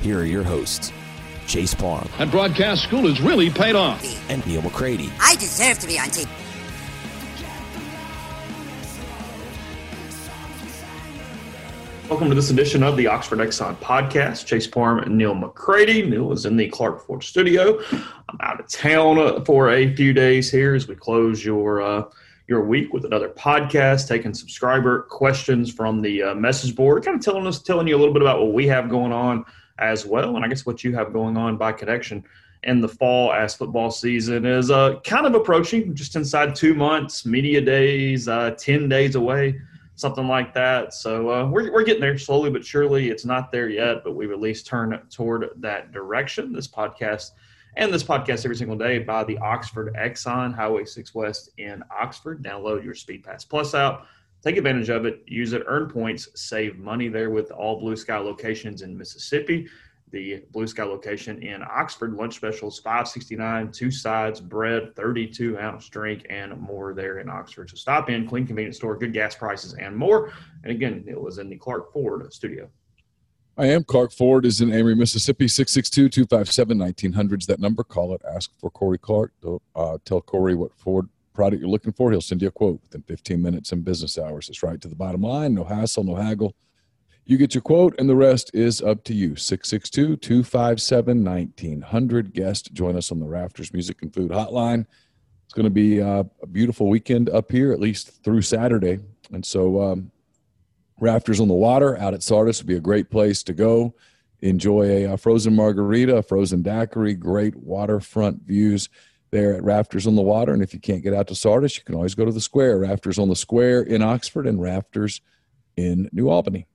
here are your hosts, Chase Parham That broadcast school has really paid off. and Neil McCready. I deserve to be on TV. Welcome to this edition of the Oxford Exxon podcast. Chase Parham and Neil McCready. Neil is in the Clark Ford studio. I'm out of town for a few days here as we close your uh, your week with another podcast, taking subscriber questions from the uh, message board, kind of telling us, telling you a little bit about what we have going on as well, and I guess what you have going on by connection in the fall as football season is uh, kind of approaching, just inside two months, media days, uh, 10 days away, something like that. So uh, we're, we're getting there slowly but surely. It's not there yet, but we've at least turned toward that direction. This podcast and this podcast every single day by the Oxford Exxon Highway 6 West in Oxford. Download your Speed Pass Plus app. Take advantage of it. Use it. Earn points. Save money there with all Blue Sky locations in Mississippi. The Blue Sky location in Oxford lunch specials five sixty nine, two sides, bread, thirty two ounce drink, and more there in Oxford. So stop in, clean convenience store, good gas prices, and more. And again, it was in the Clark Ford studio. I am. Clark Ford is in Amory, Mississippi, 662-257-1900's that number. Call it. Ask for Corey Clark. Uh, tell Corey what Ford product you're looking for. He'll send you a quote within 15 minutes in business hours. It's right to the bottom line. No hassle, no haggle. You get your quote, and the rest is up to you. 662-257-1900. Guest, join us on the Rafters Music and Food Hotline. It's going to be uh, a beautiful weekend up here, at least through Saturday. And so um, Rafters on the Water out at Sardis would be a great place to go. Enjoy a, uh frozen margarita, a frozen daiquiri, great waterfront views there at Rafters on the Water. And if you can't get out to Sardis, you can always go to the Square. Rafters on the Square in Oxford and Rafters in New Albany.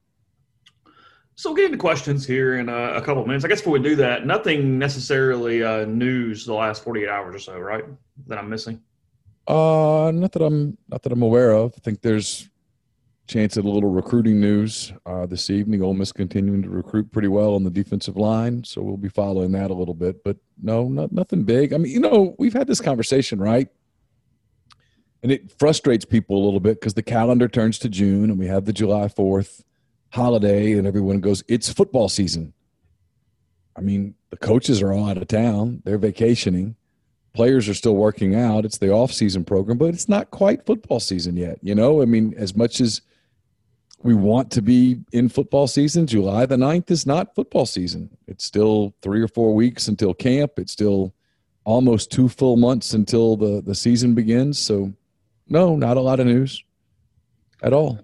So we'll get into questions here in uh, a couple of minutes. I guess before we do that, nothing necessarily uh, news the last 48 hours or so, right? That I'm missing. Uh, not that I'm not that I'm aware of. I think there's chance at a little recruiting news uh, this evening. Ole Miss continuing to recruit pretty well on the defensive line, so we'll be following that a little bit. But no, not nothing big. I mean, you know, we've had this conversation, right? And it frustrates people a little bit because the calendar turns to June, and we have the July Fourth holiday, and everyone goes, "It's football season." I mean, the coaches are all out of town; they're vacationing players are still working out. It's the off-season program, but it's not quite football season yet. You know, I mean, as much as we want to be in football season, July the 9th is not football season. It's still three or four weeks until camp. It's still almost two full months until the, the season begins. So, no, not a lot of news at all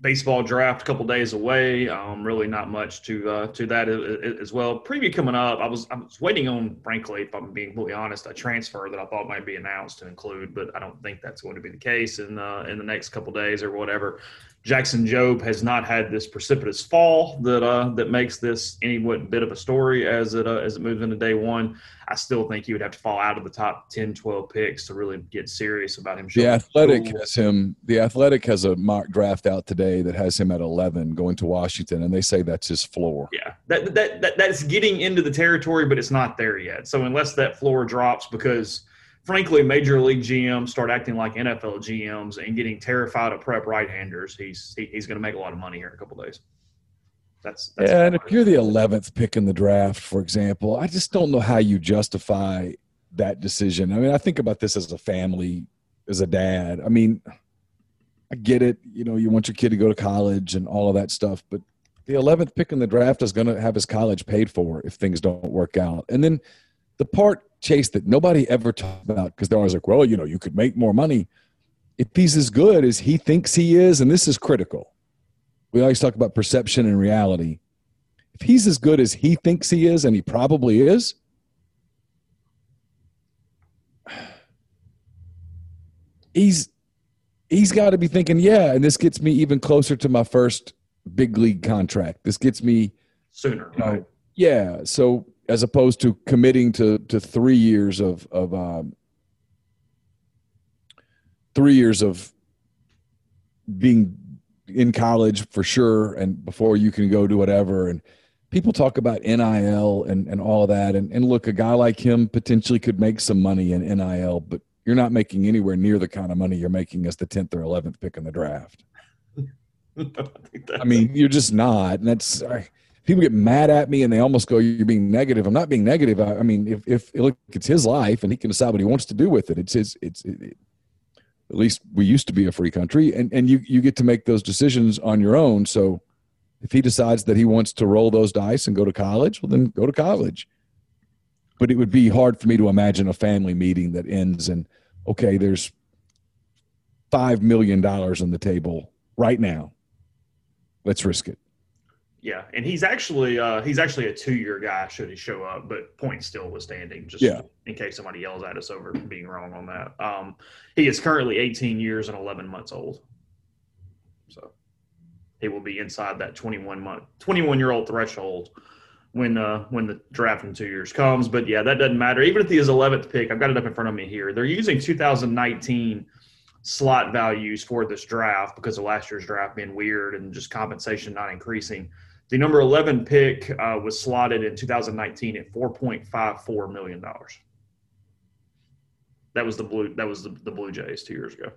baseball draft a couple days away. Um, really not much to uh, to that as well. Preview coming up. I was I was waiting on, frankly, if I'm being completely honest, a transfer that I thought might be announced to include, but I don't think that's going to be the case in uh, in the next couple days or whatever. Jackson Jobe has not had this precipitous fall that uh, that makes this any what bit of a story as it uh, as it moves into day one. I still think he would have to fall out of the top 10, 12 picks to really get serious about him. The athletic has him. The athletic has a mock draft out today that has him at eleven going to Washington, and they say that's his floor. Yeah, that, that that that's getting into the territory, but it's not there yet. So unless that floor drops because frankly, major league GMs start acting like NFL GMs and getting terrified of prep right-handers, he's he, he's going to make a lot of money here in a couple days. That's, that's yeah, and if you're the eleventh pick in the draft, for example, I just don't know how you justify that decision. I mean, I think about this as a family, as a dad. I mean, I get it. You know, you want your kid to go to college and all of that stuff, but the 11th pick in the draft is going to have his college paid for if things don't work out. And then the part, Chase, that nobody ever talked about because they're always like, well, you know, you could make more money. If he's as good as he thinks he is, and this is critical, we always talk about perception and reality. If he's as good as he thinks he is, and he probably is, he's he's got to be thinking, yeah, and this gets me even closer to my first big league contract. This gets me sooner, you know, right? Yeah. So as opposed to committing to to three years of of um, three years of being in college for sure, and before you can go do whatever, and people talk about NIL and and all of that, and and look, a guy like him potentially could make some money in NIL, but you're not making anywhere near the kind of money you're making as the 10th or 11th pick in the draft. I mean, you're just not. And that's people get mad at me and they almost go, "You're being negative." I'm not being negative. I, I mean, if if look, it's his life and he can decide what he wants to do with it. It's his. It's it, it, at least we used to be a free country, and and you you get to make those decisions on your own. So if he decides that he wants to roll those dice and go to college, well, then go to college. But it would be hard for me to imagine a family meeting that ends and okay, there's five million dollars on the table right now. Let's risk it. Yeah, and he's actually uh, he's actually a two year guy should he show up, but point still withstanding. Just yeah. in case somebody yells at us over being wrong on that. Um, he is currently 18 years and 11 months old, so he will be inside that 21 month 21 year old threshold when uh, when the draft in two years comes. But yeah, that doesn't matter. Even if he is 11th pick, I've got it up in front of me here. They're using 2019 slot values for this draft because of last year's draft being weird and just compensation not increasing. The number 11 pick uh, was slotted in 2019 at 4.54 million dollars. That was the blue. That was the, the Blue Jays two years ago.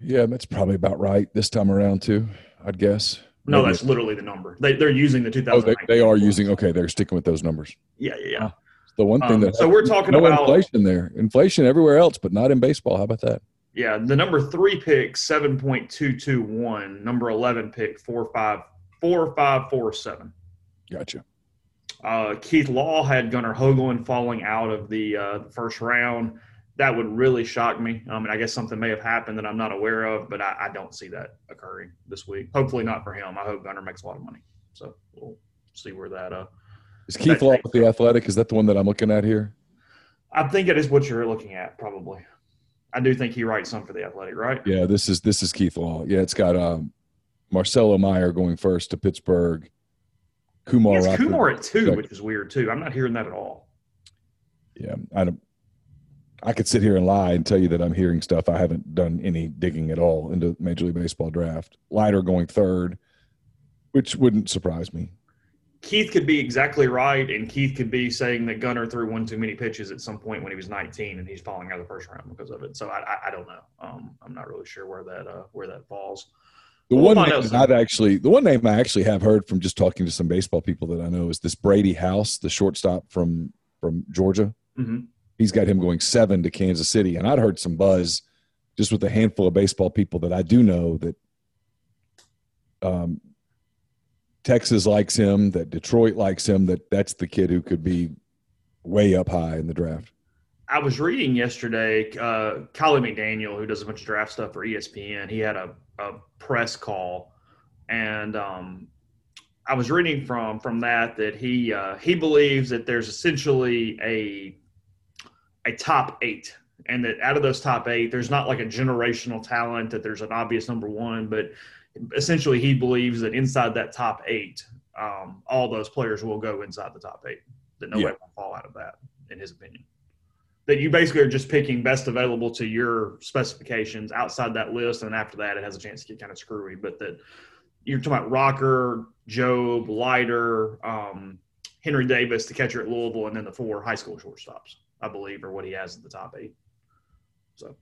Yeah, that's probably about right this time around too. I'd guess. No, Maybe. that's literally the number. They, they're using the 2000. Oh, they, they, are using. Okay, they're sticking with those numbers. Yeah, yeah, yeah. The one thing um, that so we're talking no about inflation there, inflation everywhere else, but not in baseball. How about that? Yeah, the number three pick seven point two two one. Number eleven pick four five four five four seven. Gotcha. Uh, Keith Law had Gunnar Hoglund falling out of the uh, first round that would really shock me. Um, and I guess something may have happened that I'm not aware of, but I, I, don't see that occurring this week. Hopefully not for him. I hope Gunnar makes a lot of money. So we'll see where that. Uh, is Keith Law with the Athletic? Is that the one that I'm looking at here? I think it is what you're looking at, probably. I do think he writes some for the Athletic, right? Yeah, this is this is Keith Law. Yeah, it's got um, Marcelo Mayer going first to Pittsburgh. Kumar, yes, Kumar at two, which is weird too. I'm not hearing that at all. Yeah, I don't. I could sit here and lie and tell you that I'm hearing stuff. I haven't done any digging at all into Major League Baseball draft. Leiter going third, which wouldn't surprise me. Keith could be exactly right, and Keith could be saying that Gunnar threw one too many pitches at some point when he was 19, and he's falling out of the first round because of it. So I, I, I don't know. Um, I'm not really sure where that uh, where that falls. The we'll one name I've actually, the one name I actually have heard from just talking to some baseball people that I know is this Brady House, the shortstop from from Georgia. Mm-hmm he's got him going seven to Kansas City. And I'd heard some buzz just with a handful of baseball people that I do know that um, Texas likes him, that Detroit likes him, that that's the kid who could be way up high in the draft. I was reading yesterday, uh, Kiley McDaniel, who does a bunch of draft stuff for ESPN, he had a, a press call, and um, I was reading from from that that he uh, he believes that there's essentially a a top eight and that out of those top eight, there's not like a generational talent that there's an obvious number one, but essentially he believes that inside that top eight, um, all those players will go inside the top eight. That nobody yeah. will fall out of that, in his opinion. That you basically are just picking best available to your specifications outside that list, and after that, it has a chance to get kind of screwy. But that you're talking about Rocker, Jobe, Leiter, um, Henry Davis, the catcher at Louisville, and then the four high school shortstops. I believe, are what he has at the top eight. So,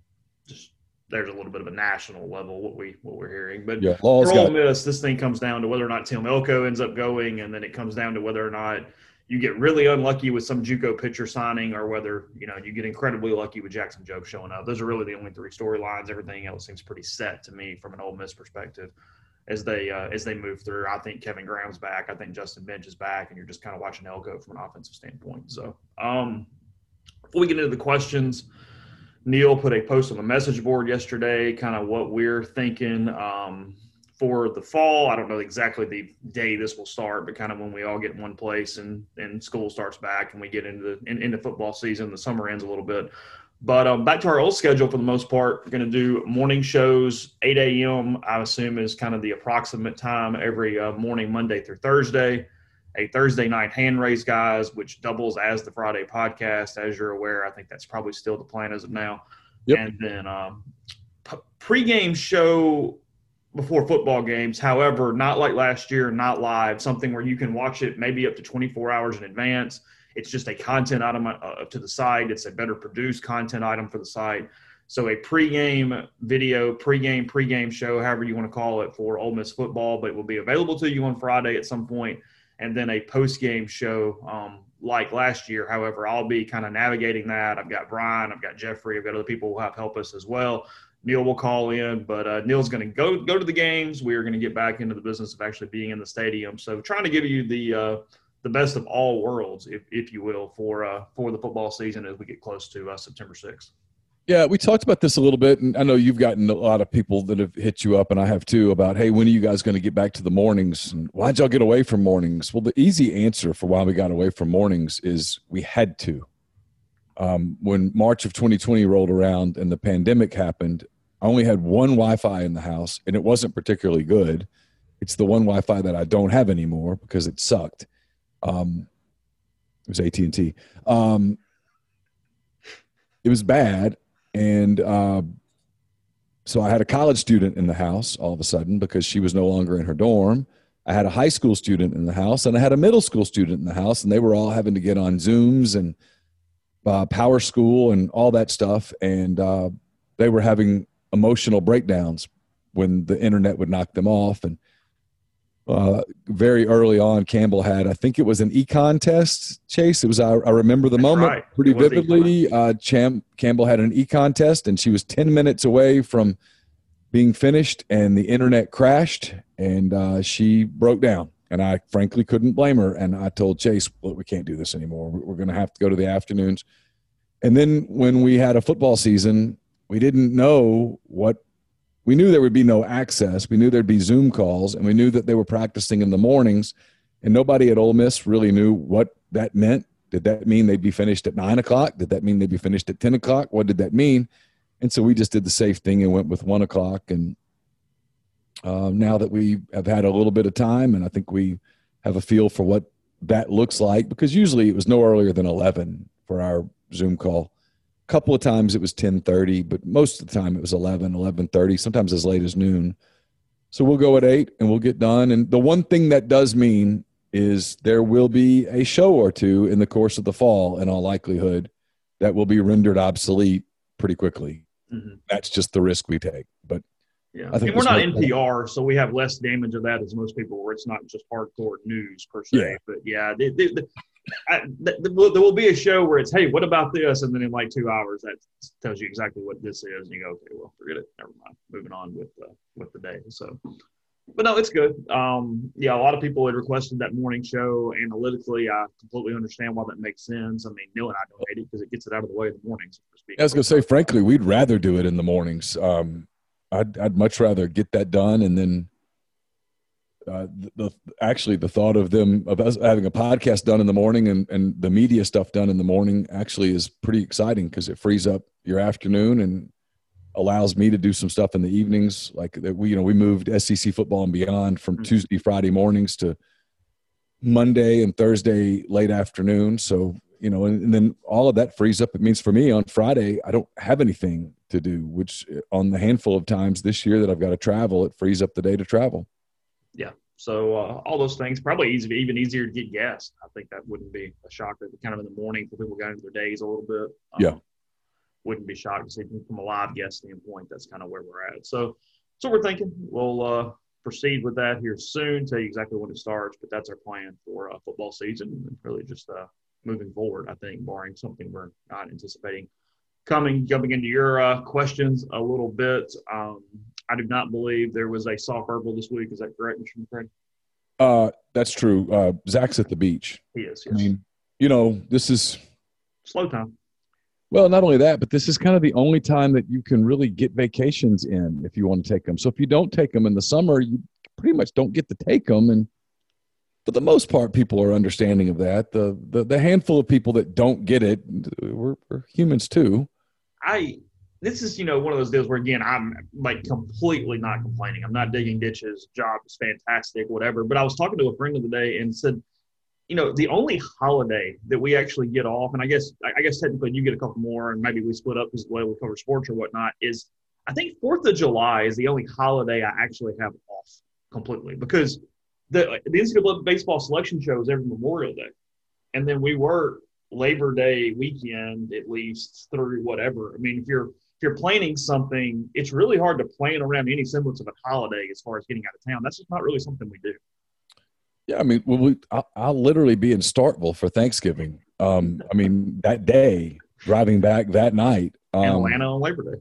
just there's a little bit of a national level what we what we're hearing. But Yeah, for Ole Miss, this thing comes down to whether or not Tim Elko ends up going, and then it comes down to whether or not you get really unlucky with some JUCO pitcher signing, or whether you know you get incredibly lucky with Jackson Jobe showing up. Those are really the only three storylines. Everything else seems pretty set to me from an Ole Miss perspective as they uh, as they move through. I think Kevin Graham's back. I think Justin Bench is back, and you're just kind of watching Elko from an offensive standpoint. So, um, before we get into the questions, Neil put a post on the message board yesterday, kind of what we're thinking um, for the fall. I don't know exactly the day this will start, but kind of when we all get in one place and and school starts back and we get into the in, into football season, the summer ends a little bit. But um, back to our old schedule for the most part. We're going to do morning shows, 8 a.m. I assume is kind of the approximate time every uh, morning, Monday through Thursday. A Thursday night hand raise, guys, which doubles as the Friday podcast. As you're aware, I think that's probably still the plan as of now. Yep. And then um, p- pregame show before football games. However, not like last year, not live. Something where you can watch it maybe up to 24 hours in advance. It's just a content item uh, to the site. It's a better produced content item for the site. So a pregame video, pregame, pregame show, however you want to call it, for Ole Miss football, but it will be available to you on Friday at some point, and then a postgame show um, like last year. However, I'll be kind of navigating that. I've got Brian, I've got Jeffrey, I've got other people who have help us as well. Neil will call in, but uh, Neil's going to go go to the games. We are going to get back into the business of actually being in the stadium. So trying to give you the uh, the best of all worlds, if, if you will, for uh, for the football season as we get close to uh, September sixth. Yeah, we talked about this a little bit, and I know you've gotten a lot of people that have hit you up, and I have too, about hey, when are you guys going to get back to the mornings? And why'd y'all get away from mornings? Well, the easy answer for why we got away from mornings is we had to. Um, when March of 2020 rolled around and the pandemic happened, I only had one Wi-Fi in the house, and it wasn't particularly good. It's the one Wi-Fi that I don't have anymore because it sucked. Um, it was AT and T. Um, it was bad, and uh, so I had a college student in the house all of a sudden because she was no longer in her dorm. I had a high school student in the house, and I had a middle school student in the house, and they were all having to get on Zooms and uh, Power School and all that stuff, and uh, they were having emotional breakdowns when the internet would knock them off and uh, very early on, Campbell had, I think it was an econ test, Chase. It was, I, I remember the That's moment right. pretty vividly. Uh, Cham- Campbell had an econ test, and she was 10 minutes away from being finished, and the internet crashed, and uh, she broke down. And I frankly couldn't blame her. And I told Chase, we can't do this anymore. We're, we're going to have to go to the afternoons. And then when we had a football season, we didn't know what we knew there would be no access. We knew there'd be Zoom calls, and we knew that they were practicing in the mornings. And nobody at Ole Miss really knew what that meant. Did that mean they'd be finished at nine o'clock? Did that mean they'd be finished at ten o'clock? What did that mean? And so we just did the safe thing and went with one o'clock. And uh, now that we have had a little bit of time, and I think we have a feel for what that looks like, because usually it was no earlier than eleven for our Zoom call couple of times it was 10.30 but most of the time it was 11 11.30 sometimes as late as noon so we'll go at 8 and we'll get done and the one thing that does mean is there will be a show or two in the course of the fall in all likelihood that will be rendered obsolete pretty quickly Mhm. that's just the risk we take but Yeah, I think we're not no- NPR, so we have less damage of that as most people, where it's not just hardcore news per se. Yeah. But yeah, the, the, the, I, the, there will be a show where it's, hey, what about this? And then in like two hours, that tells you exactly what this is, and you go, okay, well, forget it, never mind, moving on with with the day. So, but no, it's good. Um, yeah, a lot of people had requested that morning show. Analytically, I completely understand why that makes sense. I mean, Neil and I don't hate it because it gets it out of the way in the mornings. I was to say, frankly, we'd rather do it in the mornings. Um, I'd, I'd much rather get that done and then uh, the, the actually the thought of them of us having a podcast done in the morning and, and the media stuff done in the morning actually is pretty exciting because it frees up your afternoon and allows me to do some stuff in the evenings. Like that we you know we moved SEC football and beyond from Mhm. Tuesday Friday mornings to Monday and Thursday late afternoon. So you know, and, and then all of that frees up. It means for me on Friday, I don't have anything to do, which on the handful of times this year that I've got to travel, it frees up the day to travel. So uh, all those things probably easy, even easier to get guests. I think that wouldn't be a shocker. Kind of in the morning for people going into their days a little bit. Um, Yeah. Wouldn't be shocked to see from a live guest standpoint. That's kind of where we're at. So, so we're thinking we'll uh, proceed with that here soon. Tell you exactly when it starts, but that's our plan for uh, football season and really just uh, moving forward. I think, barring something we're not anticipating coming, jumping into your uh, questions a little bit. Um, I do not believe there was a soft verbal this week. Is that correct, Mr. McCray? Uh, that's true. Uh, Zach's at the beach. He is. I mean, you know, this is Slow time. well, not only that, but this is kind of the only time that you can really get vacations in if you want to take them. So if you don't take them in the summer, you pretty much don't get to take them. And for the most part, people are understanding of that. The the, the handful of people that don't get it, we're, we're humans too. I this is you know one of those deals where again I'm like completely not complaining. I'm not digging ditches. Job is fantastic, whatever. But I was talking to a friend of the day and said, you know, the only holiday that we actually get off, and I guess I guess technically you get a couple more, and maybe we split up because the way we cover sports or whatnot is. I think Fourth of July is the only holiday I actually have off completely because the the NCAA baseball selection show is every Memorial Day, and then we work Labor Day weekend at least through whatever. I mean, if you're you're planning something, it's really hard to plan around any semblance of a holiday as far as getting out of town. That's just not really something we do. Yeah, I mean, we, I'll, I'll literally be in Starkville for Thanksgiving. Um, I mean, that day, driving back that night. Um, Atlanta on Labor Day.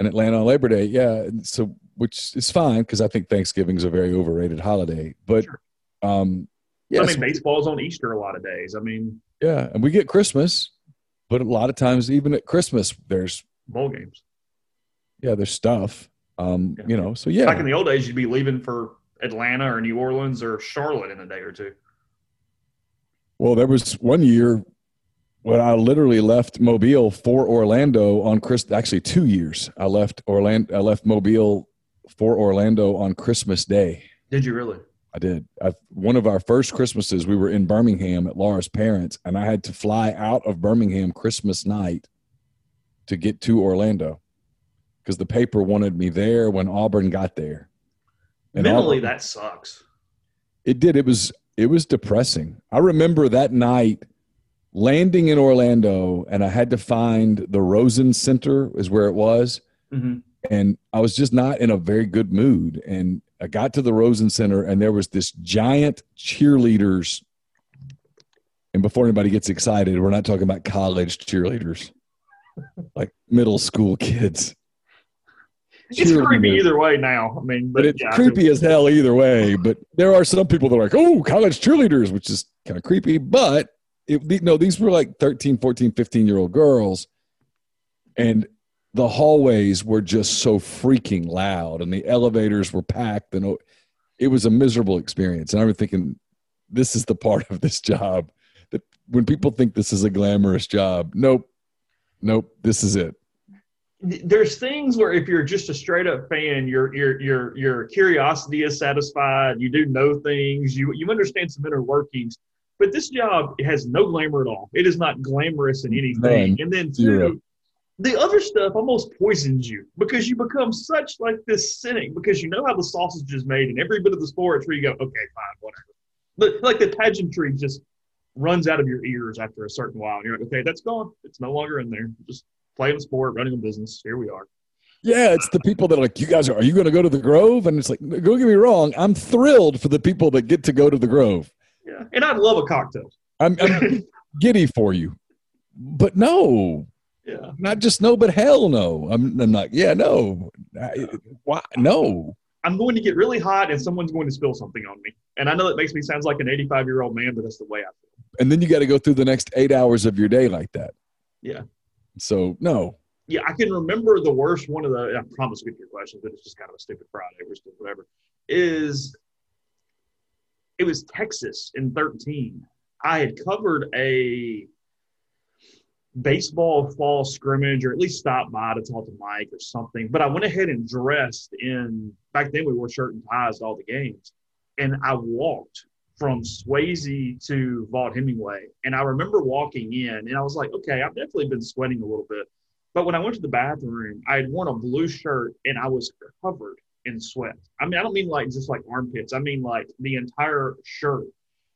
in Atlanta on Labor Day. Yeah, so which is fine because I think Thanksgiving is a very overrated holiday. But Sure. um, yeah, I mean, so- baseball's on Easter a lot of days. I mean, yeah, and we get Christmas, but a lot of times, even at Christmas, there's bowl games. yeah, there's stuff. Um, Yeah. you know, so yeah, Back in the old days, you'd be leaving for Atlanta or New Orleans or Charlotte in a day or two. Well, there was one year when I literally left Mobile for Orlando on Chris. Actually, two years. I left Orlando. I left Mobile for Orlando on Christmas Day. Did you really? I did. I, one of our first Christmases, we were in Birmingham at Laura's parents, and I had to fly out of Birmingham Christmas night to get to Orlando because the paper wanted me there when Auburn got there. And Mentally, Auburn- that sucks. it did. It was it was depressing. I remember that night landing in Orlando, and I had to find the Rosen Center is where it was, hmm and I was just not in a very good mood. And I got to the Rosen Center, and there was this giant cheerleaders. And before anybody gets excited, we're not talking about college cheerleaders, like middle school kids. It's creepy either way now. I mean, but, But it's yeah, creepy as hell either way. But there are some people that are like, oh, college cheerleaders, which is kind of creepy. But it, no, these were like 13, 14, 15 year old girls. And the hallways were just so freaking loud and the elevators were packed. And it was a miserable experience. And I was thinking, this is the part of this job that when people think this is a glamorous job, nope, nope, this is it. there's things where if you're just a straight up fan, your your your your curiosity is satisfied. You do know things. You you understand some inner workings. But this job has no glamour at all. It is not glamorous in anything. None. And then two, the other stuff almost poisons you because you become such like this cynic because you know how the sausage is made and every bit of the sports where you go, okay, fine, whatever. But like the pageantry just runs out of your ears after a certain while. And you're like, okay, that's gone. It's no longer in there. Just playing a sport, running a business. Here we are. Yeah, it's the people that are like, you guys are, are you going to go to the Grove? And it's like, don't get me wrong, I'm thrilled for the people that get to go to the Grove. Yeah. And I'd love a cocktail. I'm, I'm giddy for you, but no, Yeah. not just no, but hell no. I'm, I'm not. Yeah, no. I, why? No. I'm going to get really hot and someone's going to spill something on me. And I know it makes me sound like an 85 year old man, but that's the way I feel. And then you got to go through the next eight hours of your day like that. Yeah. So no. Yeah, I can remember the worst one of the. I promise to get your questions, but it's just kind of a stupid Friday. We're still whatever. Is it was Texas in 13. I had covered a baseball fall scrimmage, or at least stopped by to talk to Mike or something. But I went ahead and dressed in. Back then, we wore shirt and ties to all the games, and I walked from Swayze to Vaught Hemingway. And I remember walking in, and I was like, okay, I've definitely been sweating a little bit. But when I went to the bathroom, I had worn a blue shirt and I was covered in sweat. I mean, I don't mean like just like armpits. I mean like the entire shirt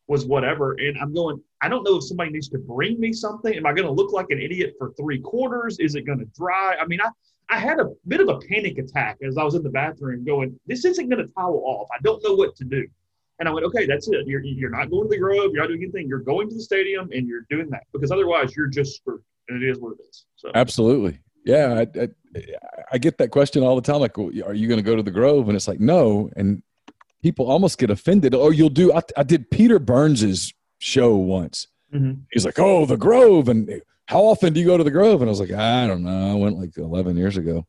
was whatever. And I'm going, I don't know if somebody needs to bring me something. Am I going to look like an idiot for three quarters? Is it going to dry? I mean, I, I had a bit of a panic attack as I was in the bathroom going, this isn't going to towel off. I don't know what to do. And I went, okay, that's it. You're, you're not going to the Grove. You're not doing anything. You're going to the stadium and you're doing that because otherwise you're just screwed. And it is what it is. So Absolutely. Yeah. I, I, I get that question all the time. Like, are you going to go to the Grove? And it's like, no. And people almost get offended. Oh, you'll do. I, I did Peter Burns's show once. Mhm. He's like, oh, the Grove. And how often do you go to the Grove? And I was like, I don't know. I went like 11 years ago.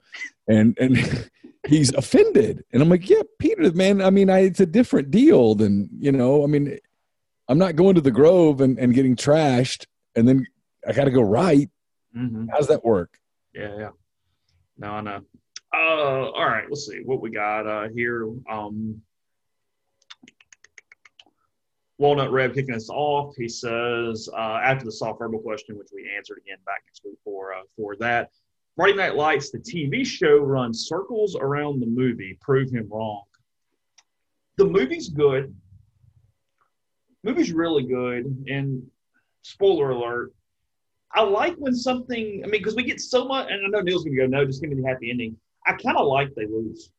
And, and he's offended. And I'm like, yeah, Peter, man, I mean, I, it's a different deal than, you know, I mean, I'm not going to the Grove and, and getting trashed and then I got to go right. mhm. How's that work? Yeah, yeah. No, I know. Uh, all right, let's see what we got uh, here. Um, Walnut Reb kicking us off. He says uh, after the soft verbal question, which we answered again back next week for uh, for that. Friday Night Lights, the TV show, runs circles around the movie. Prove him wrong. The movie's good. Movie's really good. And spoiler alert, I like when something. I mean, because we get so much, and I know Neil's going to go, no, just give me the happy ending. I kind of like they lose.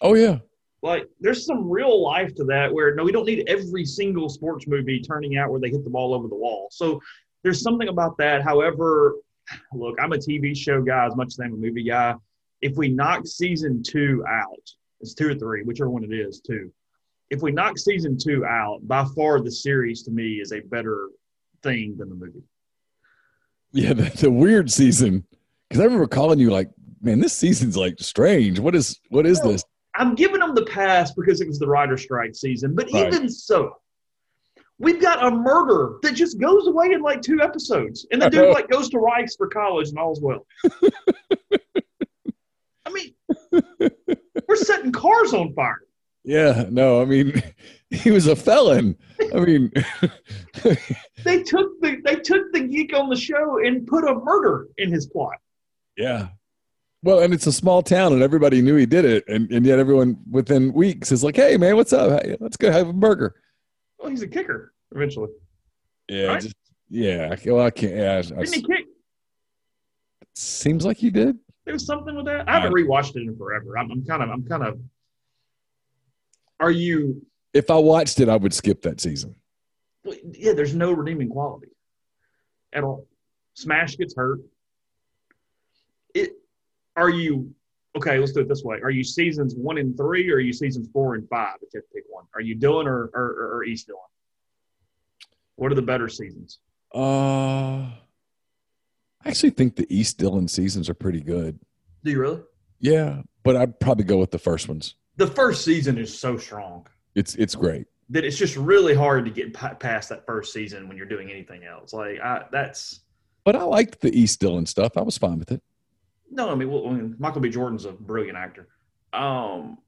Oh, yeah. Like, there's some real life to that. Where no, we don't need every single sports movie turning out where they hit the ball over the wall. So there's something about that. However, look, I'm a TV show guy as much as I'm a movie guy. If we knock season two out, it's two or three, whichever one it is, two. If we knock season two out, by far the series to me is a better thing than the movie. Yeah, the, the weird season. Because I remember calling you like, man, this season's like strange. What is what is this? I'm giving them the pass because it was the writer strike season, but Right. even so, we've got a murder that just goes away in like two episodes, and the dude like goes to Rice for college and all's well. I mean, we're setting cars on fire. Yeah, no, I mean, he was a felon. I mean, They took the they took the geek on the show and put a murder in his plot. yeah. Well, and it's a small town, and everybody knew he did it, and, and yet everyone within weeks is like, "Hey, man, what's up? Hey, let's go have a burger." Well, he's a kicker eventually. Yeah, Right? just, yeah. I- Well, I can't. Yeah, I- I- Didn't he kick? seems like you did. There was something with that. I haven't rewatched it in forever. I'm, I'm kind of I'm kind of. Are you If I watched it, I would skip that season. Yeah, there's no redeeming quality at all. Smash gets hurt. It are you okay? Let's do it this way. Are you seasons one and three, or are you seasons four and five? If you have to pick one, are you Dillon or or, or, or East Dillon? What are the better seasons? Uh, I actually think the East Dillon seasons are pretty good. Do you really? Yeah, but I'd probably go with the first ones. The first season is so strong It's it's great. that it's just really hard to get past that first season when you're doing anything else. Like I, that's But I liked the East Dillon stuff. I was fine with it. No, I mean, well, I mean, Michael B. Jordan's a brilliant actor. Um,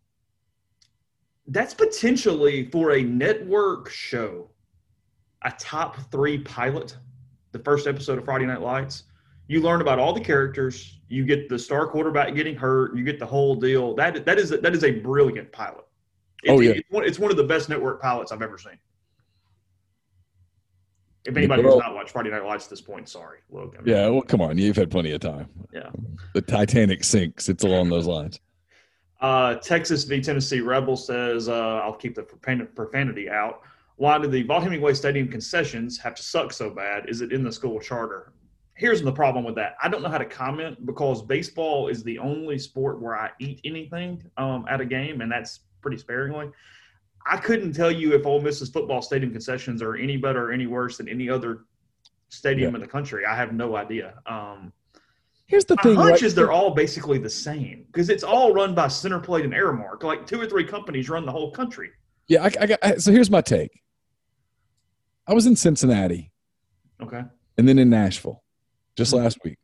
that's potentially for a network show, a top three pilot. The first episode of Friday Night Lights, you learn about all the characters. You get the star quarterback getting hurt. You get the whole deal. That that is that is a brilliant pilot. It- Oh, yeah. it's, one, it's one of the best network pilots I've ever seen. If anybody has not watched Friday Night Lights at this point, sorry. Look, I mean, Yeah, well, come on. You've had plenty of time. Yeah. The Titanic sinks. It's along those lines. Uh, Texas v. Tennessee Rebel says, uh, I'll keep the profanity out. Why do the Vaught Hemingway Stadium concessions have to suck so bad? Is it in the school charter? Here's the problem with that. I don't know how to comment because baseball is the only sport where I eat anything um, at a game, and that's pretty sparingly. I couldn't tell you if Ole Miss's football stadium concessions are any better or any worse than any other stadium Yeah. in the country. I have no idea. Um, Here's the thing. hunch right? is they're all basically the same because it's all run by Centerplate and Aramark. Like two or three companies run the whole country. Yeah, I, I got. I- So here's my take. I was in Cincinnati Okay. and then in Nashville just Mhm. last week.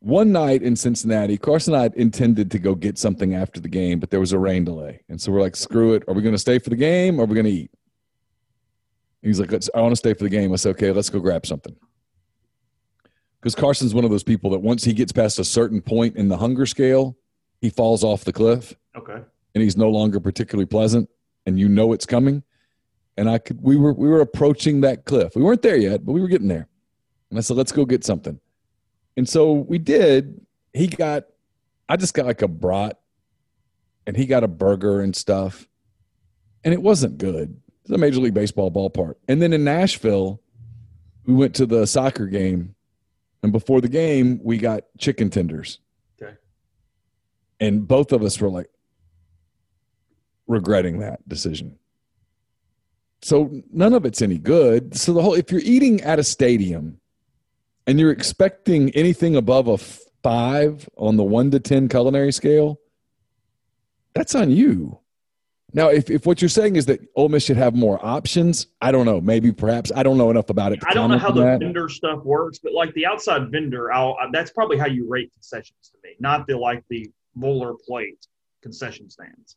One night in Cincinnati, Carson and I intended to go get something after the game, but there was a rain delay, and so we're like, "Screw it! Are we going to stay for the game? Or are we going to eat?" He's like, let's, "I want to stay for the game." I said, "Okay, let's go grab something." Because Carson's one of those people that once he gets past a certain point in the hunger scale, he falls off the cliff Okay. and he's no longer particularly pleasant and you know it's coming and i could we were we were approaching that cliff we weren't there yet but we were getting there and i said let's go get something and so we did he got i just got like a brat and he got a burger and stuff and it wasn't good it's a major league baseball ballpark and then in nashville we went to the soccer game and before the game we got chicken tenders Okay. and both of us were like regretting that decision. So none of it's any good. So the whole if you're eating at a stadium and you're expecting anything above a five on the one to ten culinary scale, that's on you. Now, if, if what you're saying is that Ole Miss should have more options, I don't know. Maybe, perhaps, I don't know enough about it. I don't know how the that. vendor stuff works, but like the outside vendor, I'll, that's probably how you rate concessions to me, not the like the boilerplate concession stands.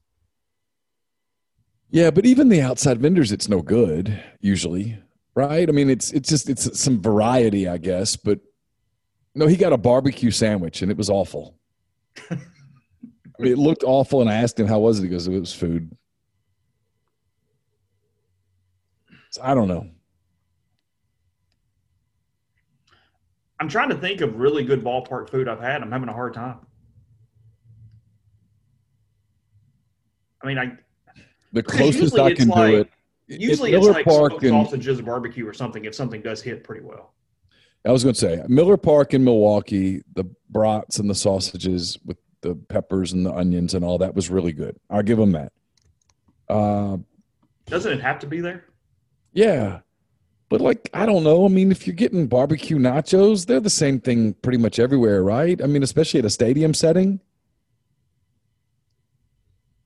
Yeah, but even the outside vendors, it's no good usually, right? I mean, it's it's just it's some variety, I guess. But no, he got a barbecue sandwich and it was awful. I mean, it looked awful, and I asked him how was it. He goes, "It was food." So I don't know. I'm trying to think of really good ballpark food I've had. I'm having a hard time. I mean, I The closest I can like- do it. Usually it's like Park smoked and sausages barbecue or something if something does hit pretty well. I was going to say Miller Park in Milwaukee, the brats and the sausages with the peppers and the onions and all that was really good. I'll give them that. Uh, Doesn't it have to be there? yeah, but like I don't know. I mean, if you're getting barbecue nachos, they're the same thing pretty much everywhere, right? I mean, especially at a stadium setting.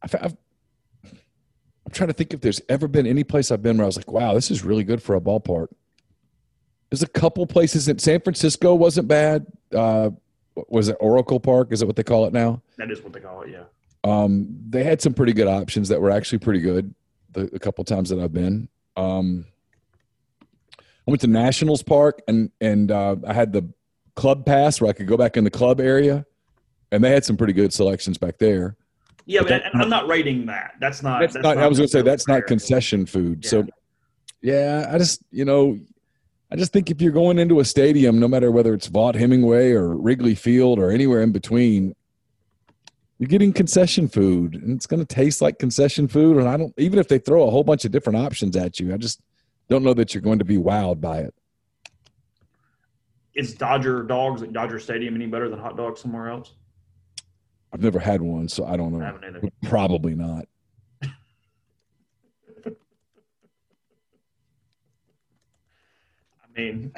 I've, I've, I'm trying to think if there's ever been any place I've been where I was like, "Wow, this is really good for a ballpark." There's a couple places in San Francisco wasn't bad. Uh, was it Oracle Park? Is that what they call it now? That is what they call it. Yeah. Um, they had some pretty good options that were actually pretty good. The a couple times that I've been, um, I went to Nationals Park and and uh, I had the club pass where I could go back in the club area, and they had some pretty good selections back there. Yeah, But but, that- and I'm not rating that. That's not. That's, not, I was going to say that's not concession food. Yeah. So, yeah, I just you know, I just think if you're going into a stadium, no matter whether it's Vaught Hemingway or Wrigley Field or anywhere in between, you're getting concession food, and it's going to taste like concession food. And I don't even if they throw a whole bunch of different options at you, I just don't know that you're going to be wowed by it. Is Dodger dogs at Dodger Stadium any better than hot dogs somewhere else? I've never had one, so I don't I know. either. Probably not. I mean,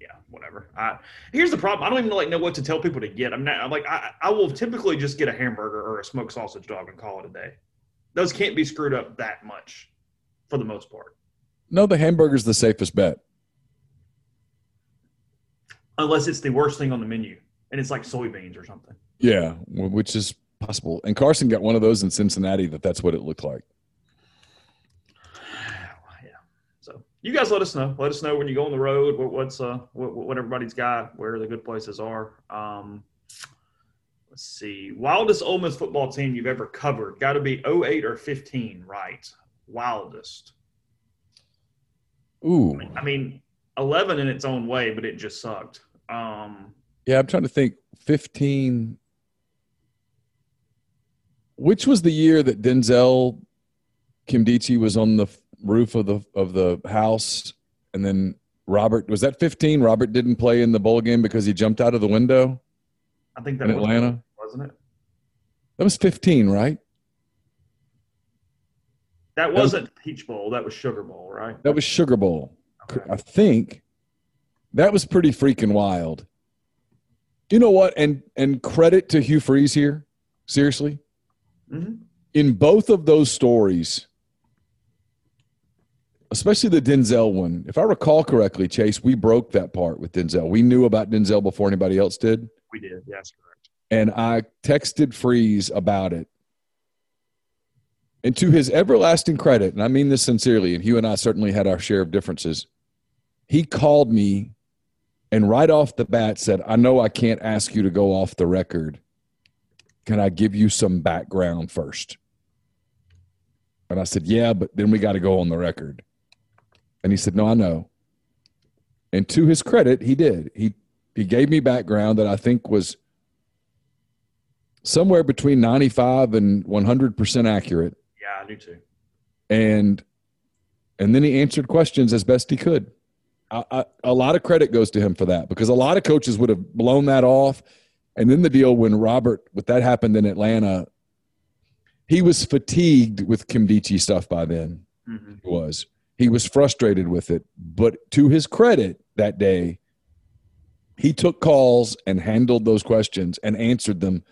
yeah, whatever. I, here's the problem. I don't even like know what to tell people to get. I'm not I'm like I, I will typically just get a hamburger or a smoked sausage dog and call it a day. Those can't be screwed up that much, for the most part, No, the hamburger's the safest bet. unless it's the worst thing on the menu and it's like soybeans or something. Yeah, which is possible. And Carson got one of those in Cincinnati that that's what it looked like. yeah. So you guys let us know. Let us know when you go on the road. What, what's uh what, what everybody's got, where the good places are. Um, let's see. Wildest Ole Miss football team you've ever covered? Got to be 08 or 15, right? Wildest. Ooh, I mean, 11 in its own way, but it just sucked. Um, yeah. I'm trying to think. Fifteen. Which was the year that Denzel Nkemdiche was on the roof of the of the house, and then Robert was that 15? Robert didn't play in the bowl game because he jumped out of the window I think that in was, Atlanta. wasn't it? That was 15, right? That wasn't Peach Bowl. That was Sugar Bowl, right? That was Sugar Bowl. Okay. I think that was pretty freaking wild. You know what? And and credit to Hugh Freeze here. Seriously, Mhm. in both of those stories, especially the Denzel one, if I recall correctly, Chase, we broke that part with Denzel. We knew about Denzel before anybody else did, We did. Yes, correct. and I texted Freeze about it. And to his everlasting credit, and I mean this sincerely, and Hugh and I certainly had our share of differences, he called me and right off the bat said, I know I can't ask you to go off the record, can I give you some background first? And I said, Yeah, but then we got to go on the record. And he said, No, I know. And to his credit, he did. He he gave me background that I think was somewhere between 95 and 100% accurate. Yeah, I do too. And and then he answered questions as best he could. I, I, a lot of credit goes to him for that because a lot of coaches would have blown that off. And then the deal when Robert, with that happened in Atlanta, he was fatigued with Kim Nkemdiche stuff by then. Mm-hmm. He was. He was frustrated with it. But to his credit that day, he took calls and handled those questions and answered them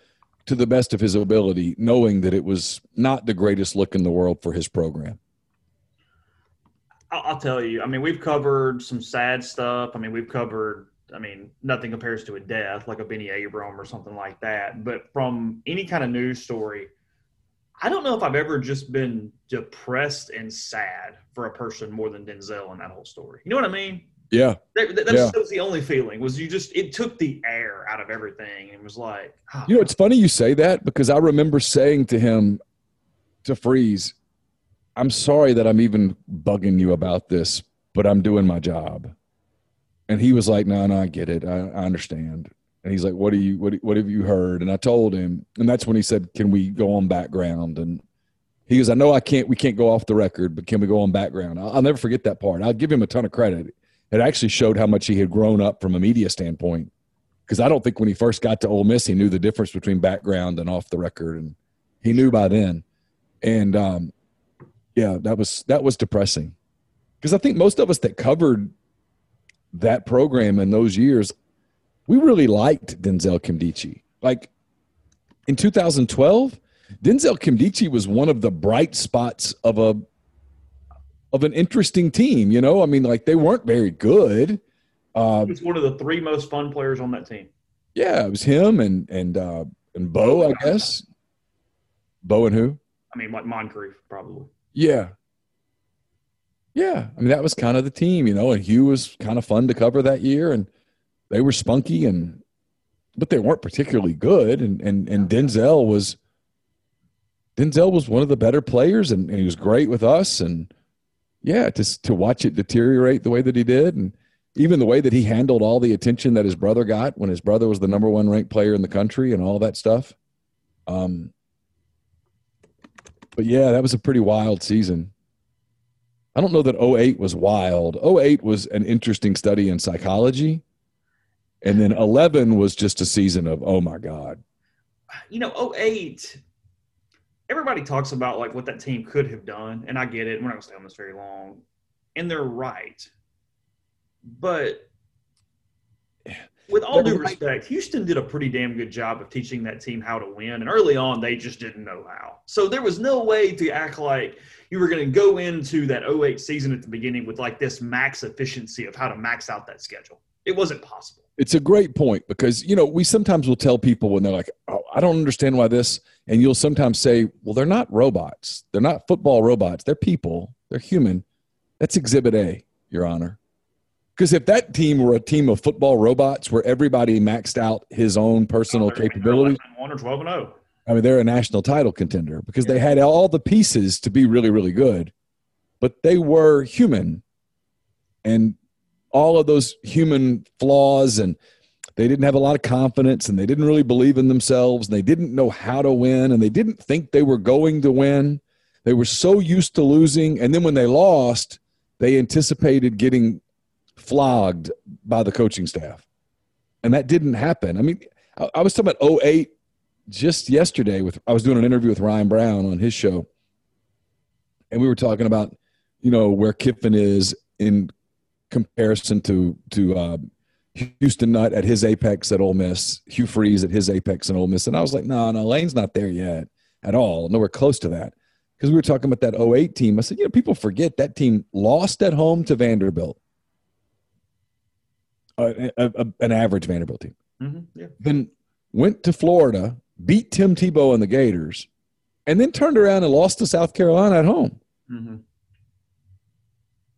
to the best of his ability, knowing that it was not the greatest look in the world for his program. I'll, I'll tell you. I mean, we've covered some sad stuff. I mean, we've covered. I mean, nothing compares to a death like a Benny Abram or something like that. But from any kind of news story, I don't know if I've ever just been depressed and sad for a person more than Denzel in that whole story. You know what I mean? Yeah. That, that, Yeah. that was the only feeling was you just it took the air out of everything and was like, ah, You know, it's funny you say that because I remember saying to him, to Freeze, I'm sorry that I'm even bugging you about this, but I'm doing my job. And he was like, No, no, I get it. I, I understand. And he's like, What do you what what have you heard? And I told him, and that's when he said, Can we go on background? And he goes, I know I can't we can't go off the record, but can we go on background? I'll, I'll never forget that part. I'll give him a ton of credit. It actually showed how much he had grown up from a media standpoint because I don't think when he first got to Ole Miss, he knew the difference between background and off the record, and he knew by then. And um, yeah, that was that was depressing because I think most of us that covered that program in those years, we really liked Denzel Nkemdiche. Like in 2012, Denzel Nkemdiche was one of the bright spots of a of an interesting team. You know, I mean, like they weren't very good. Uh, he was one of the three most fun players on that team. yeah, it was him and and uh, and Bo, I guess. Bo and who? I mean, like Moncrief probably. Yeah. Yeah. I mean, that was kind of the team, you know, and Hugh was kind of fun to cover that year and they were spunky and but they weren't particularly good. And and and Denzel was Denzel was one of the better players and, and he was great with us. And yeah, just to watch it deteriorate the way that he did and even the way that he handled all the attention that his brother got when his brother was the number one ranked player in the country and all that stuff. Um, but yeah, that was a pretty wild season. I don't know that 08 was wild. 08 was an interesting study in psychology. And then 11 was just a season of, oh my God. You know, 08, everybody talks about like what that team could have done, and I get it. We're not going to stay on this very long, and they're right. But with all due respect, Houston did a pretty damn good job of teaching that team how to win. And early on, they just didn't know how. So there was no way to act like you were going to go into that 08 season at the beginning with like this max efficiency of how to max out that schedule. It wasn't possible. It's a great point because, you know, we sometimes will tell people when they're like, oh, I don't understand why this. And you'll sometimes say, well, they're not robots. They're not football robots. They're people. They're human. That's exhibit A, Your Honor. Because if that team were a team of football robots where everybody maxed out his own personal capability, One or 12 and oh. 0. I mean, they're a national title contender because they had all the pieces to be really, really good, but they were human and all of those human flaws and they didn't have a lot of confidence and they didn't really believe in themselves. And they didn't know how to win and they didn't think they were going to win. They were so used to losing. And then when they lost, they anticipated getting flogged by the coaching staff. And that didn't happen. I mean, I, I was talking about 08 just yesterday with I was doing an interview with Ryan Brown on his show, and we were talking about you know where Kiffin is in comparison to to uh, Houston Nutt at his apex at Ole Miss, Hugh Freeze at his apex in Ole Miss, and I was like, no, no, Lane's not there yet at all, nowhere close to that. Because we were talking about that 08 team. I said, you know, people forget that team lost at home to Vanderbilt, a, a, an average Vanderbilt team Mm-hmm. Yeah. then went to Florida, beat Tim Tebow and the Gators, and then turned around and lost to South Carolina at home. Mm-hmm.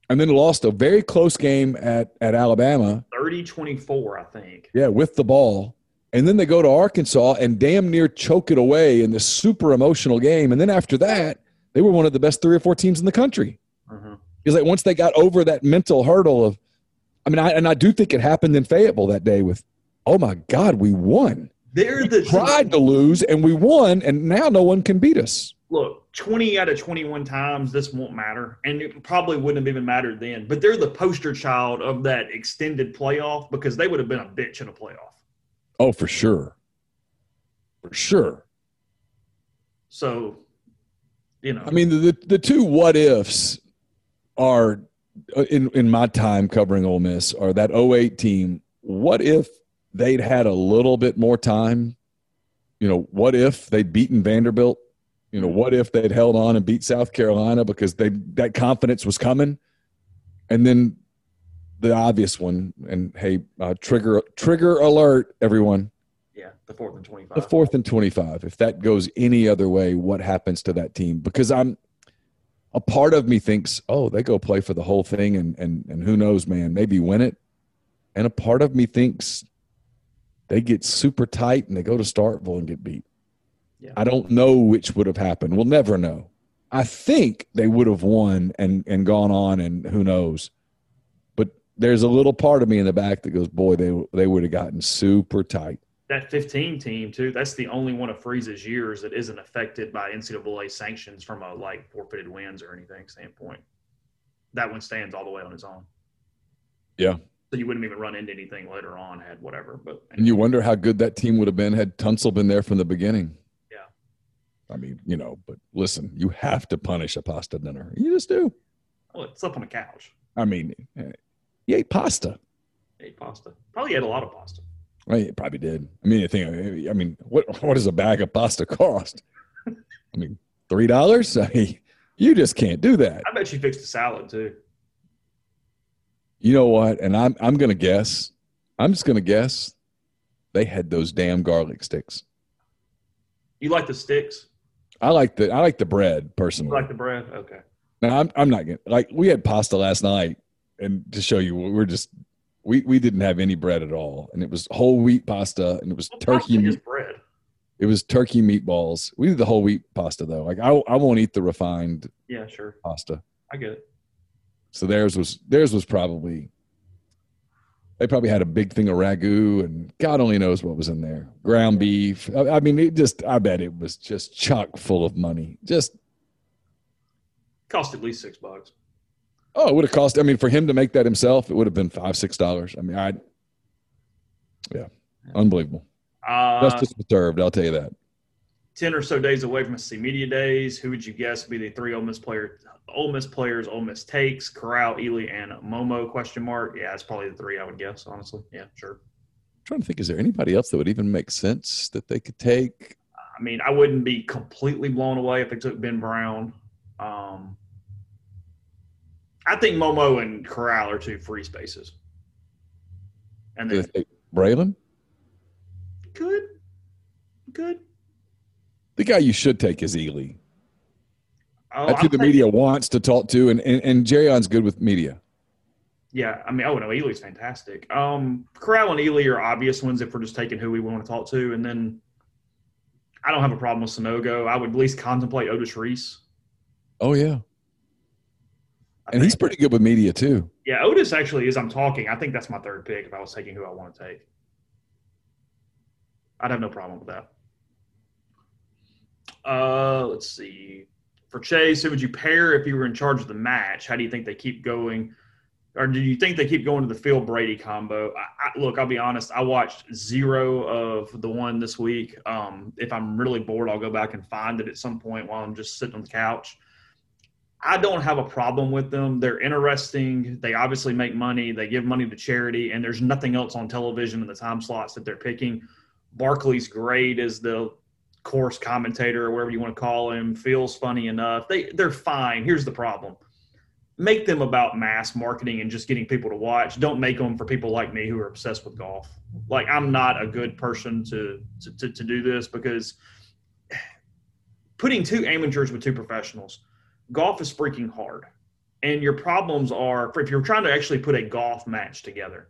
And then lost a very close game at, at Alabama, 30 24, I think. yeah, with the ball. And then they go to Arkansas and damn near choke it away in this super emotional game. And then after that, they were one of the best three or four teams in the country. Mm-hmm. Because like once they got over that mental hurdle of, I mean, I, and I do think it happened in Fayetteville that day with, oh my God, we won. They're the Tried to lose and we won, and now no one can beat us. look, 20 out of 21 times this won't matter. And it probably wouldn't have even mattered then. But they're the poster child of that extended playoff because they would have been a bitch in a playoff. Oh, for sure. For sure. So, you know, I mean, the, the, two what ifs are in in my time covering Ole Miss are that 08 team. What if they'd had a little bit more time? You know, what if they'd beaten Vanderbilt? You know, what if they'd held on and beat South Carolina because they that confidence was coming? And then the obvious one, and hey, uh, trigger trigger alert, everyone. yeah, the fourth and 25. The fourth and 25. If that goes any other way, what happens to that team? Because I'm a part of me thinks, oh, they go play for the whole thing and and and who knows, man, maybe win it. And a part of me thinks they get super tight and they go to Starkville and get beat. Yeah. I don't know which would have happened. We'll never know. I think they would have won and and gone on and who knows. But there's a little part of me in the back that goes, boy, they they would have gotten super tight. That 15 team too that's the only one of freeze's years that isn't affected by ncaa sanctions from a like forfeited wins or anything standpoint that one stands all the way on its own Yeah. so you wouldn't even run into anything later on had whatever but And you wonder how good that team would have been had Tunsil been there from the beginning. Yeah. I mean, you know, but listen, you have to punish a pasta dinner. You just do. well, it's up on a couch I mean, eh, you ate pasta. ate pasta probably ate a lot of pasta Right? You probably did. I mean, I think. I mean, what what does a bag of pasta cost? I mean, three dollars. I mean, you just can't do that. i bet you fixed a salad too You know what? And I'm I'm gonna guess. I'm just gonna guess. They had those damn garlic sticks. you like the sticks I like the I like the bread personally. you like the bread okay Now I'm I'm not gonna like we had pasta last night, and to show you we're just we we didn't have any bread at all, and it was whole wheat pasta, and it was turkey meat. bread It was turkey meatballs. We did the whole wheat pasta though. Like I I won't eat the refined yeah sure pasta. i get it So theirs was theirs was probably they probably had a big thing of ragu, and God only knows what was in there. Ground beef. I, I mean, it just I bet it was just chock full of money. Just cost at least six bucks Oh, it would have cost. I mean, for him to make that himself, it would have been five, six dollars. I mean, I, yeah, unbelievable. uh, Justice was served. I'll tell you that. 10 or so days away from SEC Media Days. Who would you guess would be the three Ole Miss players? Ole Miss players, Ole Miss takes, Corral, Ealy, and Momo? Question mark. Yeah, it's probably the three I would guess. Honestly, yeah, sure. I'm trying to think, is there anybody else that would even make sense that they could take? I mean, I wouldn't be completely blown away if they took Ben Brown. Um, I think Momo and Corral are two free spaces, and then Braylon? good, good. The guy you should take is Ealy. Oh, That's who I'm the media wants to talk to, and and, and good with media. Yeah, I mean, oh no, Ealy's fantastic. Um, Corral and Ealy are obvious ones if we're just taking who we want to talk to, and then I don't have a problem with Sanogo. I would at least contemplate Otis Reese. Oh yeah, and he's pretty good with media too. yeah, Otis actually is. I'm talking. I think that's my third pick if I was taking who I want to take. I'd have no problem with that. Uh, let's see. For Chase, who would you pair if you were in charge of the match? How do you think they keep going? Or do you think they keep going to the Phil Brady combo? I, I, look, I'll be honest. I watched zero of the one this week. Um, if I'm really bored, I'll go back and find it at some point while I'm just sitting on the couch. I don't have a problem with them. They're interesting. They obviously make money. They give money to charity, and there's nothing else on television in the time slots that they're picking. Barkley's great as the course commentator or whatever you want to call him. Phil's funny enough. They they're fine. Here's the problem: make them about mass marketing and just getting people to watch. Don't make them for people like me who are obsessed with golf. Like I'm not a good person to to, to, to do this because putting two amateurs with two professionals golf is freaking hard. And your problems are if you're trying to actually put a golf match together,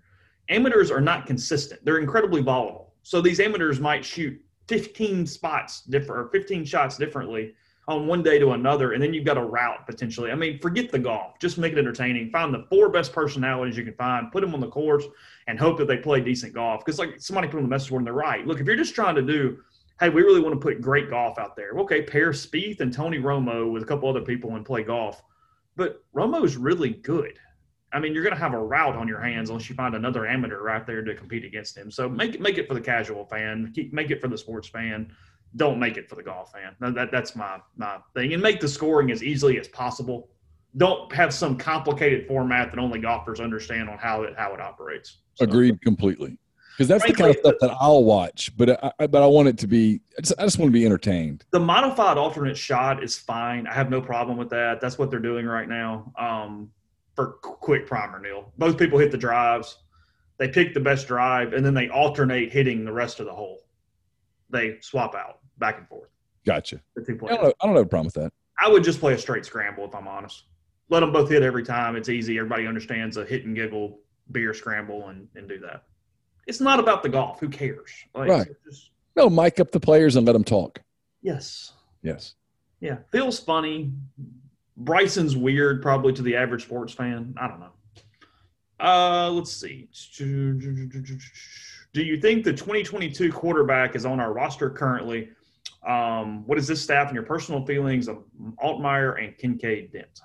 amateurs are not consistent. They're incredibly volatile. So these amateurs might shoot 15 spots different or 15 shots differently on one day to another, and then you've got a route potentially. I mean, forget the golf, just make it entertaining. Find the four best personalities you can find, put them on the course, and hope that they play decent golf. Because like somebody put on the message board, and they're right. Look, if you're just trying to do, hey, we really want to put great golf out there. Okay, pair Spieth and Tony Romo with a couple other people and play golf. But Romo's really good. I mean, you're going to have a route on your hands unless you find another amateur right there to compete against him. So make it make it for the casual fan, keep, make it for the sports fan don't make it for the golf fan. That, that's my my thing, and make the scoring as easily as possible. Don't have some complicated format that only golfers understand on how it how it operates. So, Agreed completely. Because that's frankly, the kind of stuff that I'll watch, but I, but I want it to be. I just, I just want to be entertained. The modified alternate shot is fine. I have no problem with that. That's what they're doing right now. Um, for quick primer, Neil. Both people hit the drives. They pick the best drive, and then they alternate hitting the rest of the hole. They swap out back and forth. Gotcha. The two players. I don't, I don't have a problem with that. I would just play a straight scramble if I'm honest. Let them both hit every time. It's easy. Everybody understands a hit and giggle beer scramble and, and do that. It's not about the golf. Who cares? Like, right. Just, no, mic up the players and let them talk. Yes. Yes. Yeah. Phil's funny. Bryson's weird, probably to the average sports fan. I don't know. Uh, let's see. Do you think the 2022 quarterback is on our roster currently? Um, what is this staff and your personal feelings of Altmaier and Kincaid Dent?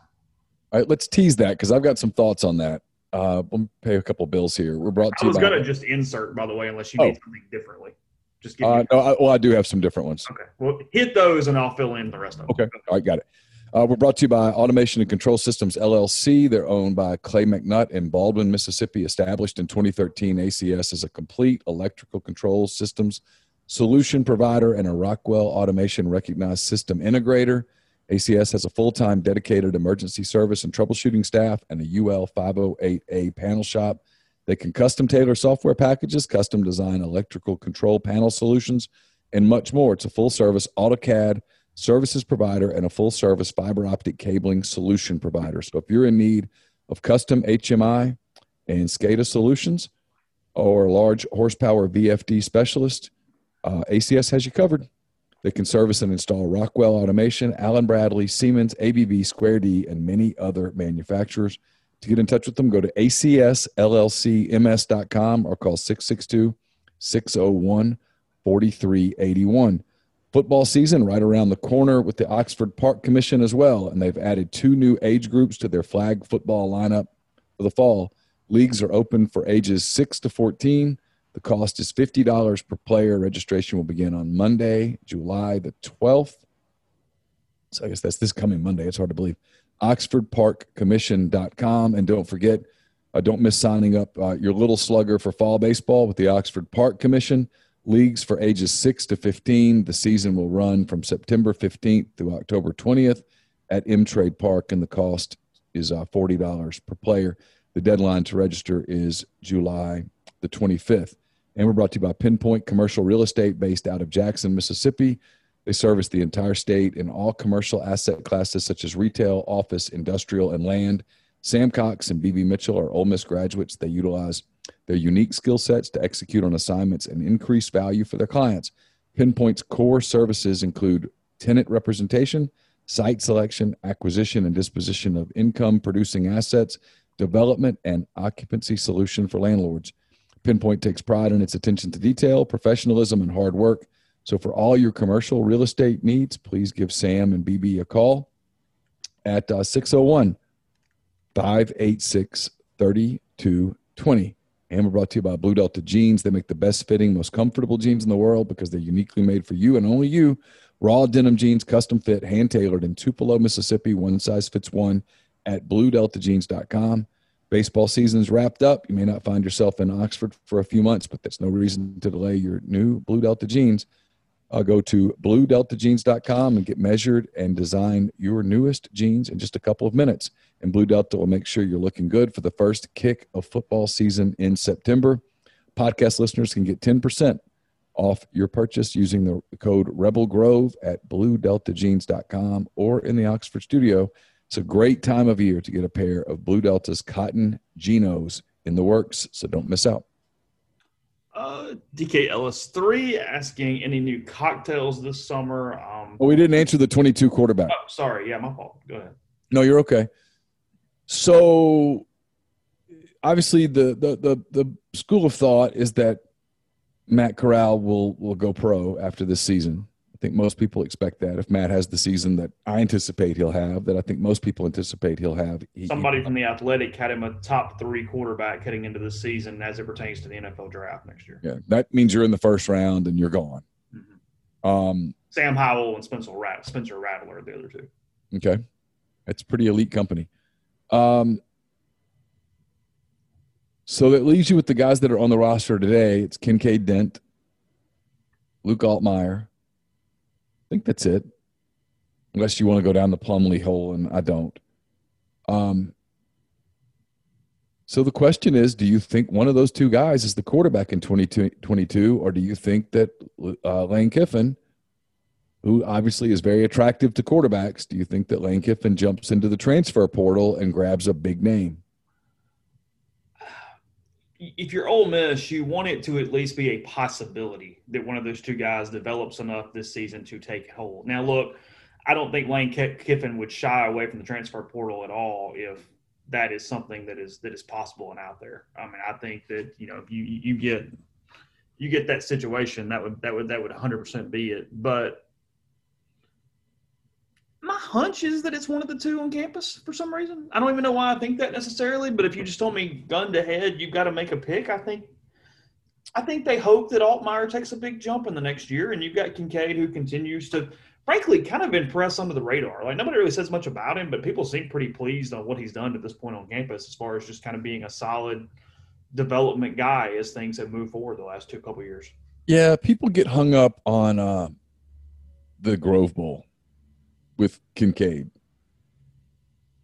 All right, let's tease that because I've got some thoughts on that. Uh, we'll pay a couple bills here. We're brought to I was going to just insert, by the way, unless you oh. need something differently. Just give uh, no, I, well, I do have some different ones. Okay. Well, hit those and I'll fill in the rest of them. Okay. All right, got it. Uh, we're brought to you by Automation and Control Systems LLC. They're owned by Clay McNutt in Baldwyn, Mississippi. Established in 2013, ACS is a complete electrical control systems solution provider and a Rockwell Automation recognized system integrator. ACS has a full time dedicated emergency service and troubleshooting staff and a UL 508A panel shop. They can custom tailor software packages, custom design electrical control panel solutions, and much more. It's a full service AutoCAD services provider, and a full service fiber optic cabling solution provider. So if you're in need of custom HMI and SCADA solutions or large horsepower VFD specialist, uh, ACS has you covered. They can service and install Rockwell Automation, Allen Bradley, Siemens, ABB, Square D, and many other manufacturers. To get in touch with them, go to acsllcms.com or call 662 601 4381 football season right around the corner with the Oxford Park Commission as well. And they've added two new age groups to their flag football lineup for the fall. Leagues are open for ages 6 to 14. The cost is $50 per player. Registration will begin on Monday, July the 12th. So I guess that's this coming Monday. It's hard to believe. OxfordParkCommission.com. And don't forget, uh, don't miss signing up uh, your little slugger for fall baseball with the Oxford Park Commission leagues for ages 6 to 15. The season will run from September 15th through October 20th at M Trade Park, and the cost is uh, $40 per player. The deadline to register is July the 25th. And we're brought to you by Pinpoint Commercial Real Estate based out of Jackson, Mississippi. They service the entire state in all commercial asset classes such as retail, office, industrial, and land. Sam Cox and BB Mitchell are Ole Miss graduates. They utilize their unique skill sets to execute on assignments and increase value for their clients. Pinpoint's core services include tenant representation, site selection, acquisition and disposition of income producing assets, development, and occupancy solution for landlords. Pinpoint takes pride in its attention to detail, professionalism, and hard work. So, for all your commercial real estate needs, please give Sam and BB a call at uh, 601 586 3220. And we're brought to you by Blue Delta Jeans. They make the best fitting, most comfortable jeans in the world because they're uniquely made for you and only you. Raw denim jeans, custom fit, hand tailored in Tupelo, Mississippi. One size fits one at bluedeltajeans.com. Baseball season's wrapped up. You may not find yourself in Oxford for a few months, but that's no reason to delay your new Blue Delta jeans. Uh, go to bluedeltajeans.com and get measured and design your newest jeans in just a couple of minutes and Blue Delta will make sure you're looking good for the first kick of football season in September. Podcast listeners can get 10% off your purchase using the code Rebel Grove at bluedeltajeans.com or in the Oxford studio. It's a great time of year to get a pair of Blue Delta's cotton Genos in the works, so don't miss out. Uh, DK Ellis three asking any new cocktails this summer. Um, Well, we didn't answer the 22 quarterback. oh, sorry, yeah, my fault. Go ahead. No, you're okay. So obviously the the the, the school of thought is that Matt Corral will will go pro after this season. I think most people expect that. If Matt has the season that I anticipate he'll have, that I think most people anticipate he'll have. he- Somebody from the Athletic had him a top three quarterback heading into the season as it pertains to the NFL draft next year. yeah, that means you're in the first round and you're gone. Mhm. Um, Sam Howell and Spencer Rat- Spencer Rattler are the other two. Okay. That's pretty elite company. Um, so that leaves you with the guys that are on the roster today. It's Kincaid Dent, Luke Altmaier. I think that's it. Unless you want to go down the Plumlee hole, and I don't. Um, so the question is do you think one of those two guys is the quarterback in 2022, or do you think that uh, Lane Kiffin who obviously is very attractive to quarterbacks. Do you think that Lane Kiffin jumps into the transfer portal and grabs a big name? If you're Ole Miss, you want it to at least be a possibility that one of those two guys develops enough this season to take hold. Now, look, I don't think Lane Kiffin would shy away from the transfer portal at all if that is something that is that is possible and out there. I mean, I think that you know if you you get you get that situation, that would that would that would 100% be it. But my hunch is that it's one of the two on campus for some reason. I don't even know why I think that necessarily, but if you just told me gun to head, you've got to make a pick. I think, I think they hope that Altmaier takes a big jump in the next year, and you've got Kincaid who continues to, frankly, kind of impress under the radar. Like nobody really says much about him, but people seem pretty pleased on what he's done at this point on campus, as far as just kind of being a solid development guy as things have moved forward the last two couple years. Yeah, people get hung up on uh, the Grove Bowl with Kincaid,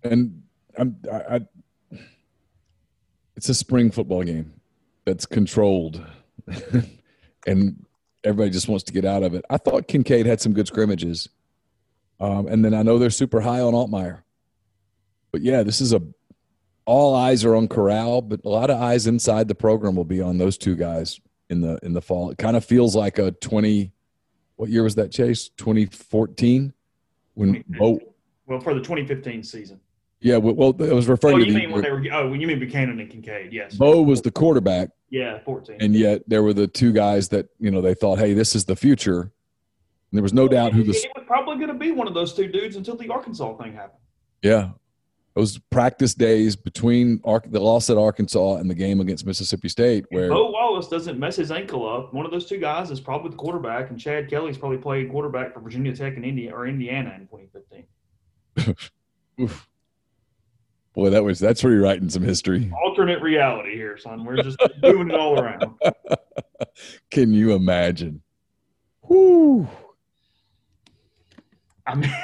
and I'm I, I, it's a spring football game that's controlled, and everybody just wants to get out of it. I thought Kincaid had some good scrimmages, um, and then I know they're super high on Altmaier, but yeah, this is a all eyes are on Corral, but a lot of eyes inside the program will be on those two guys in the in the fall. It kind of feels like a twenty. What year was that, Chase? Twenty fourteen when Bo, well for the 2015 season. Yeah, well, well I was referring oh, to you the, mean when they were oh, you mean Buchanan and Kincade? Yes. Bo was the quarterback, yeah, 14. and yet there were the two guys that you know they thought, hey, this is the future. And there was no doubt who the it was probably going to be one of those two dudes until the Arkansas thing happened. yeah those practice days between the loss at Arkansas and the game against Mississippi State where Bo Wallace doesn't mess his ankle up. One of those two guys is probably the quarterback, and Chad Kelly's probably played quarterback for Virginia Tech and India or Indiana in 2015. oof. boy that was that's rewriting some history. Alternate reality here, son. We're just doing it all around. Can you imagine? Whoo. I mean,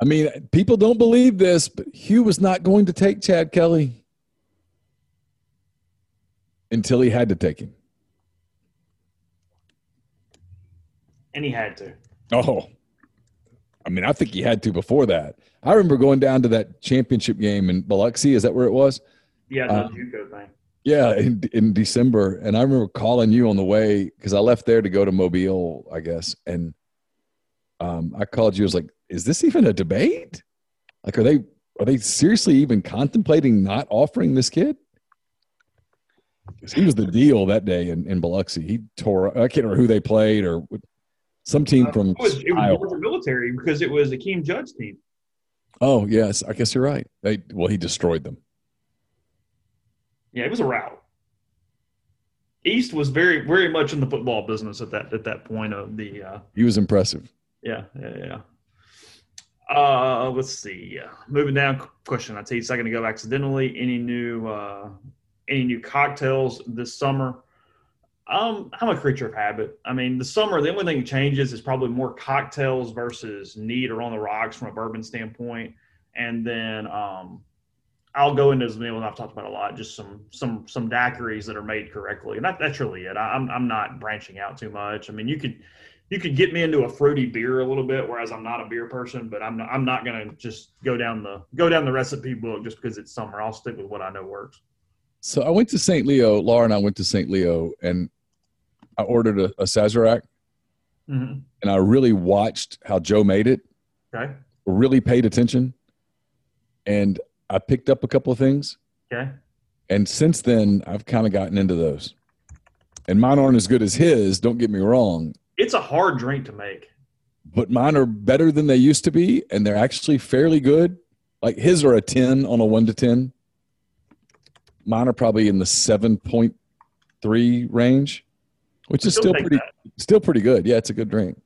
I mean, people don't believe this, but Hugh was not going to take Chad Kelly until he had to take him. and he had to. Oh, I mean, I think he had to before that. I remember going down to that championship game in Biloxi. Is that where it was? Yeah, the Uh, JUCO thing. Yeah, in, in December. And I remember calling you on the way because I left there to go to Mobile, I guess. And um, I called you. I was like, "Is this even a debate? Like, are they are they seriously even contemplating not offering this kid?" He was the deal that day in, in Biloxi. He tore. I can't remember who they played or some team from It was, it was. Georgia military because it was Akeem Judd's team. Oh yes, I guess you're right. They well, he destroyed them. Yeah, it was a rout. East was very, very much in the football business at that at that point of the. Uh, He was impressive. yeah, yeah, yeah. Uh, let's see. Uh, moving down. Question. I you, a second ago, accidentally. Any new, uh, any new cocktails this summer? Um, I'm a creature of habit. I mean, the summer, the only thing that changes is probably more cocktails versus neat or on the rocks from a bourbon standpoint. And then um, I'll go into meal, and I've talked about a lot, just some some some daiquiris that are made correctly, and that, that's really it. I, I'm I'm not branching out too much. I mean, you could you could get me into a fruity beer a little bit, whereas I'm not a beer person, but I'm not, I'm not gonna just go down the go down the recipe book just because it's summer. I'll stick with what I know works. So I went to St. Leo. Laura and I went to St. Leo, and I ordered a, a Sazerac, Mm-hmm. and I really watched how Joe made it. Okay. Really paid attention, and I picked up a couple of things. Okay. And since then, I've kind of gotten into those. And mine aren't as good as his. Don't get me wrong, It's a hard drink to make. but mine are better than they used to be, and they're actually fairly good. Like his are a ten on a one to ten. Mine are probably in the seven point three range, which is Still still pretty, that. still pretty good. Yeah, it's a good drink.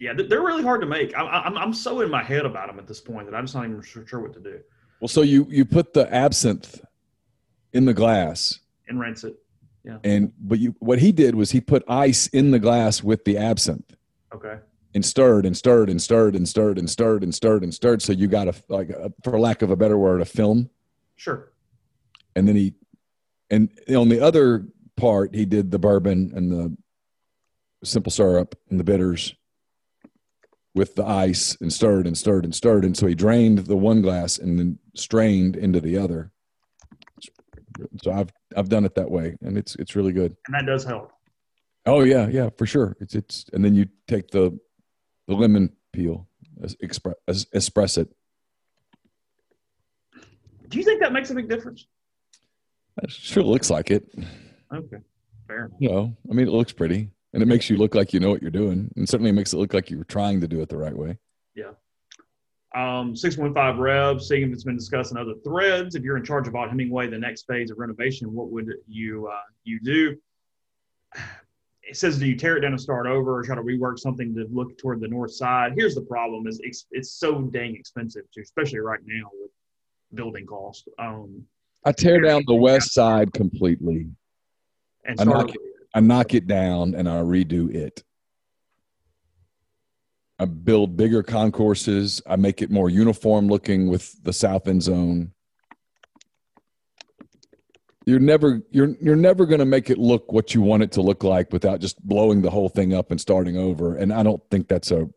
Yeah, they're really hard to make. I'm, I'm, I'm so in my head about them at this point that I'm just not even sure, sure what to do. Well, so you you put the absinthe in the glass, And rinse it. Yeah. And but you what he did was he put ice in the glass with the absinthe. Okay. and stirred and stirred and stirred and stirred and stirred and stirred and stirred. So you got a like, a, for lack of a better word, a film. Sure. And then he, and on the other part, he did the bourbon and the simple syrup and the bitters with the ice and stirred and stirred and stirred. And so he drained the one glass and then strained into the other. So I've I've done it that way, and it's it's really good. And that does help. Oh yeah, yeah, for sure. It's it's and then you take the the lemon peel, express expre- es- espress it. Do you think that makes a big difference? It sure looks like it. Okay. Fair enough. You know, I mean, it looks pretty, and it makes you look like you know what you're doing, and certainly makes it look like you're trying to do it the right way. Yeah. Um, 615 Rev, seeing if it's been discussed in other threads. If you're in charge of Vaught Hemingway, the next phase of renovation, what would you uh, you do? It says, do you tear it down and start over, or try to rework something to look toward the north side? Here's the problem: is it's, it's so dang expensive, to, especially right now with building costs. Um, I tear down the west side completely. and I knock it- I knock it down and I redo it. I build bigger concourses. I make it more uniform looking with the south end zone. You're never you're you're never going to make it look what you want it to look like without just blowing the whole thing up and starting over. And I don't think that's a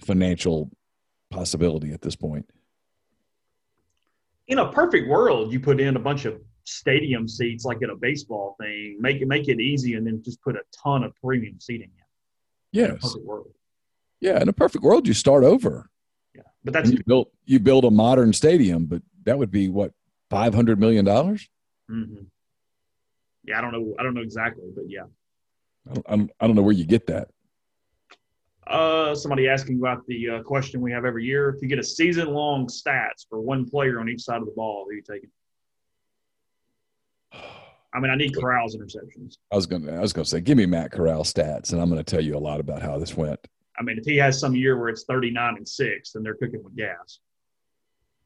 financial possibility at this point. In a perfect world, you put in a bunch of stadium seats like in a baseball thing, make it make it easy, and then just put a ton of premium seating in. In Yes. perfect world. Yeah, in a perfect world you start over. Yeah, but that's And you built you build a modern stadium, but that would be what 500 million dollars? mhm. yeah. I don't know. I don't know exactly, but yeah. I don't, I don't know where you get that. Uh, somebody asking about the uh, question we have every year: If you get a season-long stats for one player on each side of the ball, who are you taking? I mean, I need Corral's interceptions. I was gonna I was gonna say, give me Matt Corral stats, and I'm gonna tell you a lot about how this went. I mean, if he has some year where it's 39 and six, then they're cooking with gas.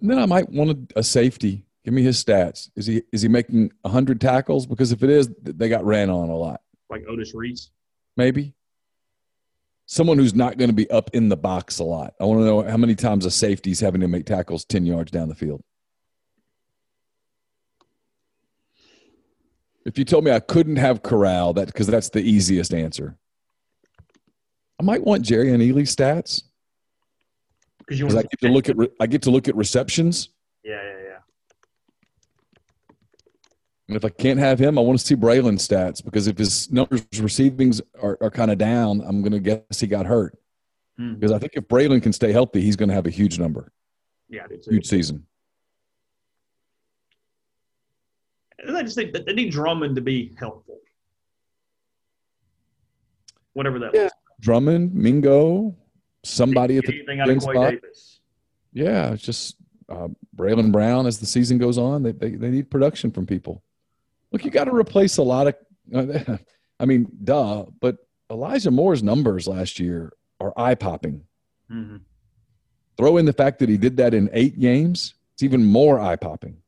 And then I might want a, a safety. Give me his stats. Is he is he making hundred tackles? Because if it is, they got ran on a lot. Like Otis Reese. Maybe someone who's not going to be up in the box a lot. I want to know how many times a safety is having to make tackles ten yards down the field. If you told me I couldn't have Corral, that because that's the easiest answer. I might want Jerrion Ealy stats Because I get to look at re- I get to look at receptions, Yeah, yeah, yeah. And if I can't have him, I want to see Braylon stats because if his numbers receivings are, are kind of down, I'm going to guess he got hurt. Hmm. Because I think if Braylon can stay healthy, he's going to have a huge number, Yeah, I do too. huge season. And I just think that they need Drummond to be helpful. Whatever that Yeah. was. Drummond, Mingo, somebody at the Anything end spot. Davis. Yeah, it's just uh, Braylon Brown as the season goes on. They, they they need production from people. Look, you got to replace a lot of. I mean, duh, but Elijah Moore's numbers last year are eye popping. hmm Throw in the fact that he did that in eight games; it's even more eye popping.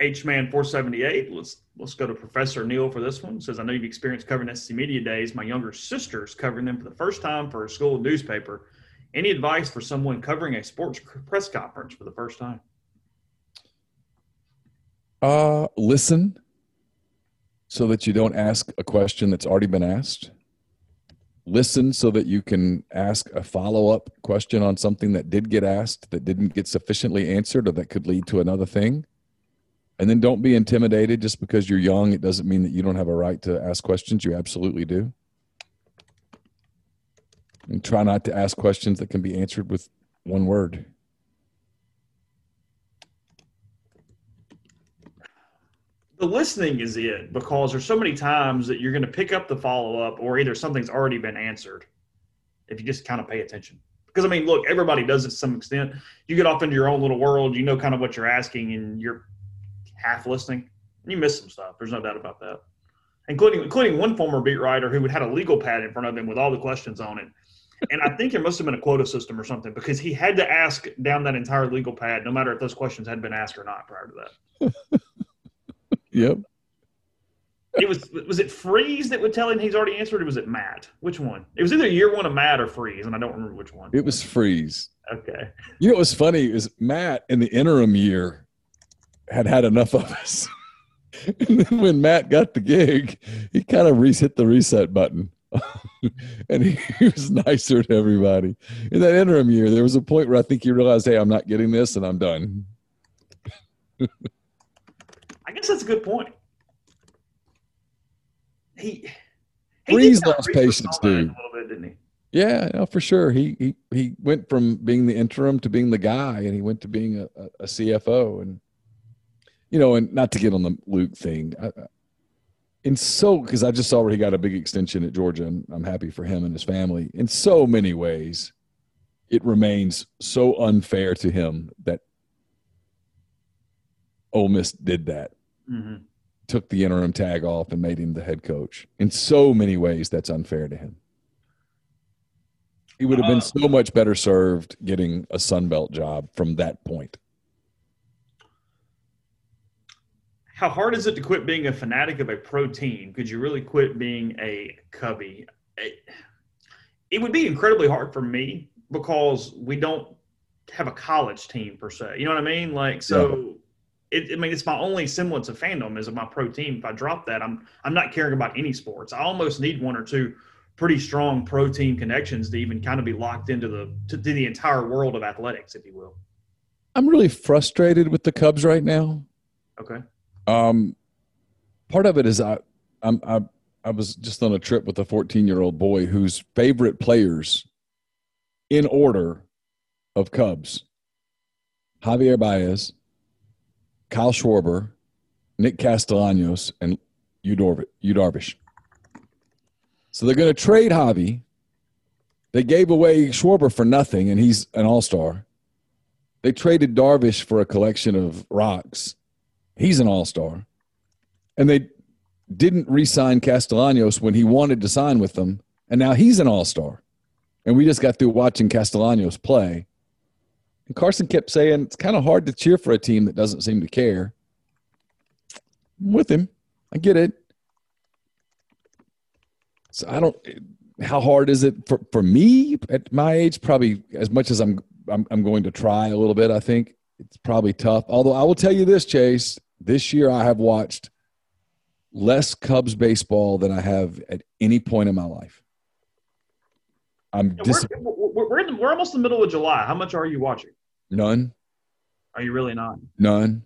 H man 478. Let's let's go to Professor Neil for this one. Says I know you've experienced covering SEC media days. My younger sister's covering them for the first time for a school newspaper. Any advice for someone covering a sports press conference for the first time? Uh, listen, so that you don't ask a question that's already been asked. listen so that you can ask a follow-up question on something that did get asked that didn't get sufficiently answered or that could lead to another thing. And then don't be intimidated just because you're young. It doesn't mean that you don't have a right to ask questions. You absolutely do. And try not to ask questions that can be answered with one word the listening is it because there's so many times that you're going to pick up the follow up or either something's already been answered if you just kind of pay attention. Because I mean, look, everybody does it to some extent. You get off into your own little world, you know kind of what you're asking, and you're half listening, and you miss some stuff. There's no doubt about that. Including including one former beat writer who had a legal pad in front of him with all the questions on it. And I think it must have been a quota system or something because he had to ask down that entire legal pad, no matter if those questions had been asked or not prior to that. Yep it was was it Freeze that would tell him he's already answered, or was it Matt? Which one? It was either year one of Matt or Freeze, and I don't remember which one. it was freeze Okay. You know what's funny is Matt in the interim year had had enough of us. and then when Matt got the gig, he kind of reset the reset button. and he, he was nicer to everybody. In that interim year, there was a point where I think he realized, hey, I'm not getting this and I'm done. I guess that's a good point. He, he lost patience, dude. Bit, didn't he? Yeah, no, for sure. He he he went from being the interim to being the guy, and he went to being a, a, a CFO, and you know, and not to get on the Luke thing, I, in so because I just saw where he got a big extension at Georgia, and I'm happy for him and his family. In so many ways, it remains so unfair to him that Ole Miss did that Mm-hmm. took the interim tag off and made him the head coach. In so many ways, that's unfair to him. He would have been Uh, so much better served getting a Sun Belt job from that point. How hard is it to quit being a fanatic of a pro team? Could you really quit being a Cubby? It, it would be incredibly hard for me because we don't have a college team per se. You know what I mean? Like, so it, I mean, it's my only semblance of fandom is of my pro team. If I drop that, I'm I'm not caring about any sports. I almost need one or two pretty strong pro team connections to even kind of be locked into the to, to the entire world of athletics, if you will. I'm really frustrated with the Cubs right now. Okay. Um, part of it is I, I'm I, I was just on a trip with a 14 year old boy whose favorite players, in order, of Cubs, Javier Baez, Kyle Schwarber, Nick Castellanos, and Yu Darvish. So they're going to trade Javi. They gave away Schwarber for nothing, and he's an all star. They traded Darvish for a collection of rocks. He's an all star. And they didn't re sign Castellanos when he wanted to sign with them. And now he's an all star. And we just got through watching Castellanos play. And Carson kept saying it's kind of hard to cheer for a team that doesn't seem to care. I'm with him. I get it. So I don't. How hard is it for, for me at my age? Probably as much as I'm, I'm I'm going to try a little bit. I think it's probably tough. Although I will tell you this, Chase. This year I have watched less Cubs baseball than I have at any point in my life. I'm Yeah, dis- we're, we're, we're, in the, we're almost in the middle of July. How much are you watching? none. Are you really not? None.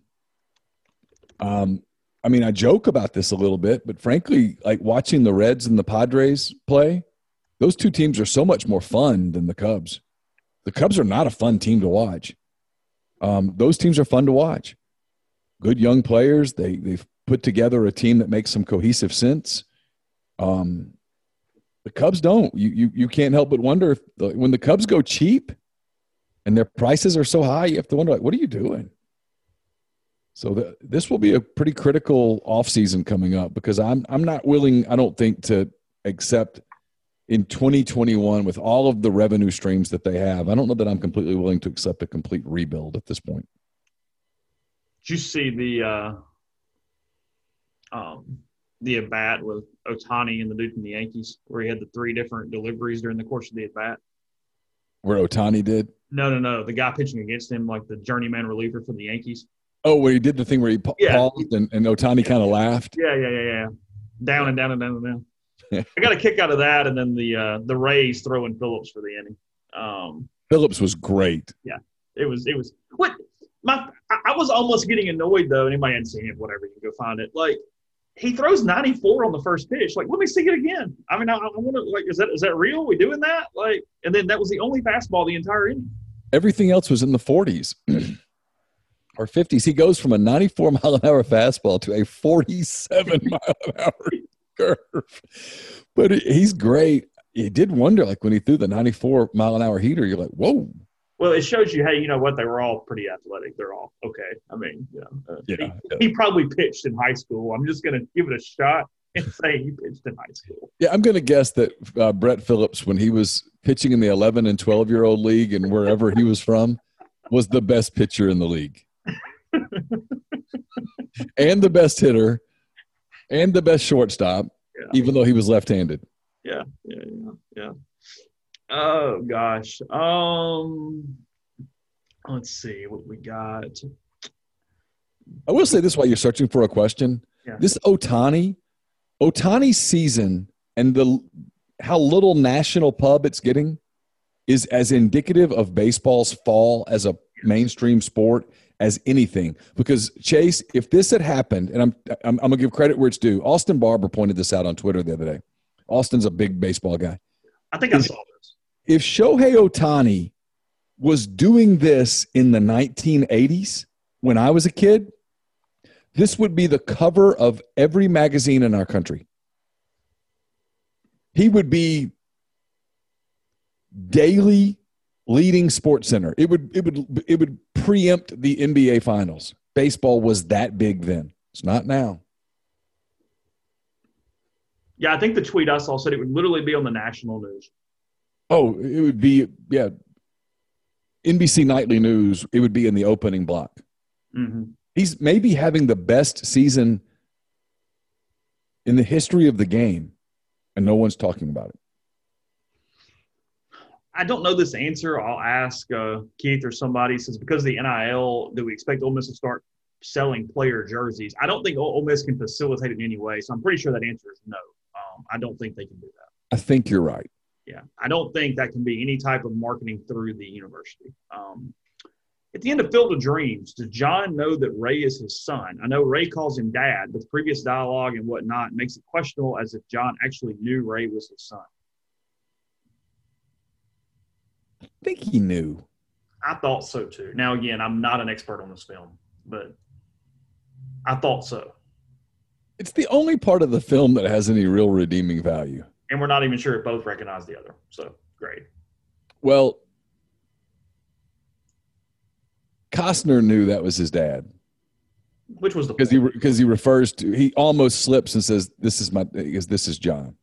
Um, I mean, I joke about this a little bit, but frankly, like watching the Reds and the Padres play, those two teams are so much more fun than the Cubs. The Cubs are not a fun team to watch. Um, those teams are fun to watch. Good young players. They they've put together a team that makes some cohesive sense. Um, the Cubs don't. You you you can't help but wonder if the, when the Cubs go cheap and their prices are so high, you have to wonder like, what are you doing? So the, this will be a pretty critical offseason coming up because I'm I'm not willing, I don't think, to accept in 2021 with all of the revenue streams that they have. I don't know that I'm completely willing to accept a complete rebuild at this point. Did you see the uh, um, the at bat with Ohtani and the dude from the Yankees, where he had the three different deliveries during the course of the at bat? Where Ohtani did. No, no, no. The guy pitching against him, like the journeyman reliever for the Yankees. Oh, where he did the thing where he pa- Yeah. paused and, and Ohtani kind of laughed. Yeah, yeah, yeah, yeah. Down and down and down and down. I got a kick out of that, and then the uh, the Rays throwing Phillips for the inning. Um, Phillips was great. Yeah, it was it was what my I, I was almost getting annoyed though. Anybody hadn't seen it, whatever, you can go find it. Like he throws 94 on the first pitch. Like, let me see it again. I mean, I, I want to like, is that is that real? We doing that? Like, and then that was the only fastball the entire inning. Everything else was in the 40s or 50s. He goes from a 94 mile an hour fastball to a 47 mile an hour curve. But he's great. He did wonder, like when he threw the 94 mile an hour heater, you're like, whoa. Well, it shows you, hey, you know what? They were all pretty athletic. They're all okay. I mean, you know, uh, Yeah. he, he probably pitched in high school. I'm just going to give it a shot and say he pitched in high school. Yeah, I'm going to guess that uh, Brett Phillips, when he was pitching in the 11 and 12 year old league and wherever he was from, was the best pitcher in the league, and the best hitter, and the best shortstop, Yeah. even though he was left handed. Yeah, yeah, yeah, yeah. Oh gosh. Um, let's see what we got. I will say this while you're searching for a question. Yeah. This Ohtani, Ohtani's season and the how little national pub it's getting is as indicative of baseball's fall as a mainstream sport as anything. Because Chase, if this had happened, and I'm I'm, I'm gonna give credit where it's due. Austin Barber pointed this out on Twitter the other day. Austin's a big baseball guy. I think I saw. If Shohei Ohtani was doing this in the 1980s when I was a kid, this would be the cover of every magazine in our country. He would be daily leading SportsCenter. It would it would it would preempt the NBA finals. Baseball was that big then. It's not now. Yeah, I think the tweet I saw said it would literally be on the national news. Oh, it would be yeah. NBC Nightly News, it would be in the opening block. Mm-hmm. He's maybe having the best season in the history of the game, and no one's talking about it. I don't know this answer. I'll ask uh, Keith or somebody. Says because of the NIL, do we expect Ole Miss to start selling player jerseys? I don't think Ole Ole Miss can facilitate it in any way. So I'm pretty sure that answer is no. Um, I don't think they can do that. I think you're right. Yeah, I don't think that can be any type of marketing through the university. Um, at the end of Field of Dreams, does John know that Ray is his son? I know Ray calls him dad, but the previous dialogue and whatnot makes it questionable as if John actually knew Ray was his son. I think he knew. I thought so too. Now, again, I'm not an expert on this film, but I thought so. It's the only part of the film that has any real redeeming value. And we're not even sure if both recognize the other. So great. Well, Costner knew that was his dad Which was the because he because he refers to he almost slips and says this is my because this is John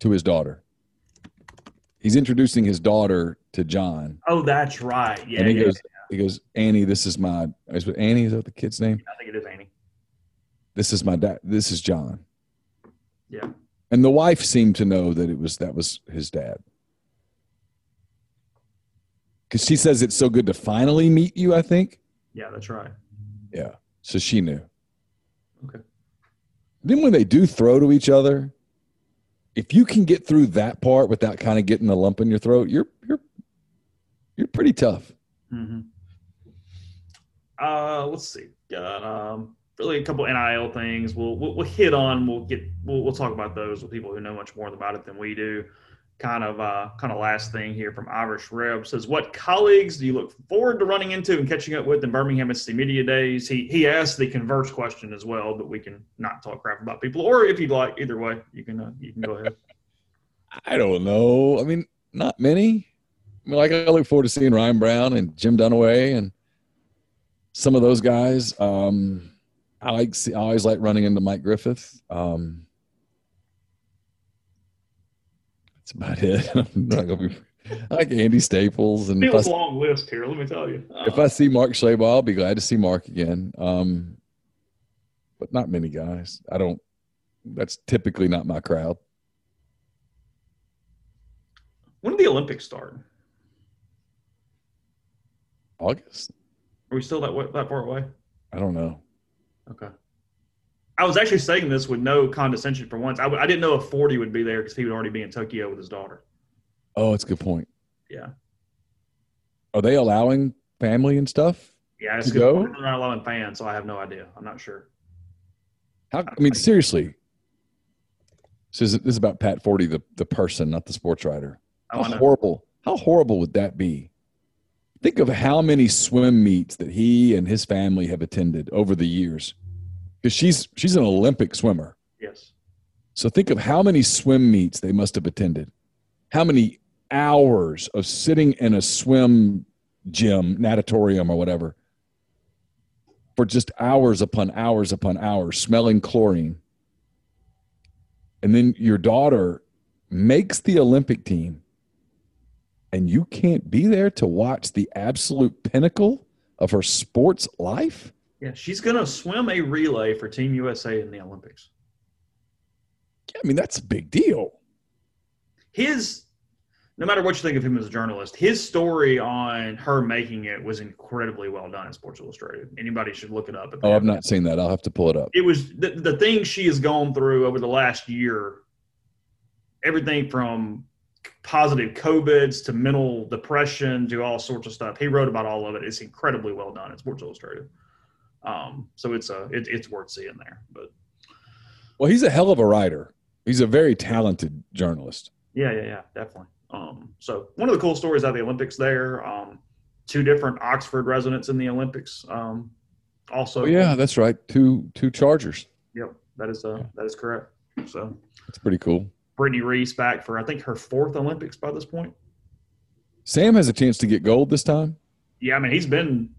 to his daughter. He's introducing his daughter to John, Oh, that's right. Yeah, and he yeah, goes he goes Annie, this is my is Annie is that the kid's name? I think it is Annie. This is my dad. This is John. Yeah. And the wife seemed to know that it was that was his dad. Because she says it's so good to finally meet you, I think. Yeah, that's right. Yeah. So she knew. Okay. Then when they do throw to each other, if you can get through that part without kind of getting a lump in your throat, you're you're you're pretty tough. Mm-hmm. Uh, let's see. Got um, really a couple NIL things. We'll, we'll we'll hit on. We'll get. We'll, we'll talk about those with people who know much more about it than we do. Kind of uh, kind of last thing here from Irish Reb says, "What colleagues do you look forward to running into and catching up with in Birmingham SEC Media Days?" He he asked the converse question as well, but we can not talk crap about people, or if you'd like, either way, you can uh, you can go ahead. I don't know. I mean, not many. I mean, like I look forward to seeing Ryan Brown and Jim Dunaway and some of those guys. Um, I like see, I always like running into Mike Griffith. Um, that's about it. I'm not gonna be, I like Andy Staples, and It was a long list here. Let me tell you. Uh, if I see Mark Schlabach, I'll be glad to see Mark again. Um, but not many guys. I don't. That's typically not my crowd. when did the Olympics start? August. Are we still that way, that far away? I don't know. Okay. I I was actually saying this with no condescension for once. I, w- I didn't know if Forde would be there because he would already be in Tokyo with his daughter. Oh, it's a good point. Yeah. Are they allowing family and stuff? Yeah, it's To good. go? They're not allowing fans, so I have no idea. I'm not sure. How, I mean, seriously. This is, this is about Pat Forde, the, the person, not the sports writer. Oh, How I horrible! How horrible would that be? Think of how many swim meets that he and his family have attended over the years. Because she's she's an Olympic swimmer. Yes. So think of how many swim meets they must have attended. How many hours of sitting in a swim gym, natatorium, or whatever, for just hours upon hours upon hours, smelling chlorine. And then your daughter makes the Olympic team, and you can't be there to watch the absolute pinnacle of her sports life? Yeah, she's going to swim a relay for Team USA in the Olympics. Yeah, I mean, that's a big deal. His, no matter what you think of him as a journalist, his story on her making it was incredibly well done in Sports Illustrated. Anybody should look it up. Oh, I've not seen that. I'll have to pull it up. It was the, the things she has gone through over the last year, everything from positive COVIDs to mental depression to all sorts of stuff. He wrote about all of it. It's incredibly well done in Sports Illustrated. Um, so it's a it, it's worth seeing there. But Well, he's a hell of a writer. He's a very talented journalist. Yeah, yeah, yeah, definitely. Um, so one of the cool stories out of the Olympics there, um, two different Oxford residents in the Olympics. Um, also, Oh, yeah, that's right. Two two Chargers. yep, that is uh, that is correct. So That's pretty cool. Brittney Reese back for I think her fourth Olympics by this point. Sam has a chance to get gold this time. Yeah, I mean he's been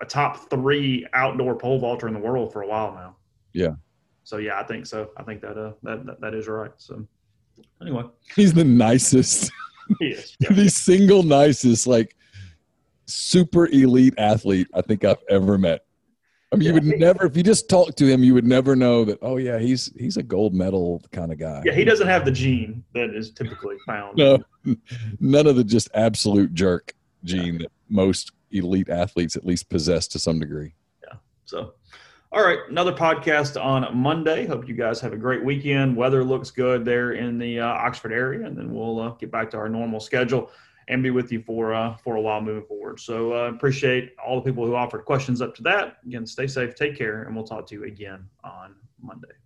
a top three outdoor pole vaulter in the world for a while now. Yeah. So yeah, I think so. I think that uh that that, that is right. So anyway, He's the nicest, he is. Yeah. the single nicest, like super elite athlete I think I've ever met. I mean, you would never, if you just talk to him, you would never know that. Oh yeah, he's he's a gold medal kind of guy. yeah, he doesn't have the gene that is typically found. no, none of the just absolute jerk gene that most elite athletes at least possess to some degree. Yeah. So, all right, another podcast on Monday. Hope you guys have a great weekend. Weather looks good there in the uh, Oxford area, and then we'll uh, get back to our normal schedule and be with you for uh, for a while moving forward. So, uh, appreciate all the people who offered questions up to that. Again, stay safe, take care, and we'll talk to you again on Monday.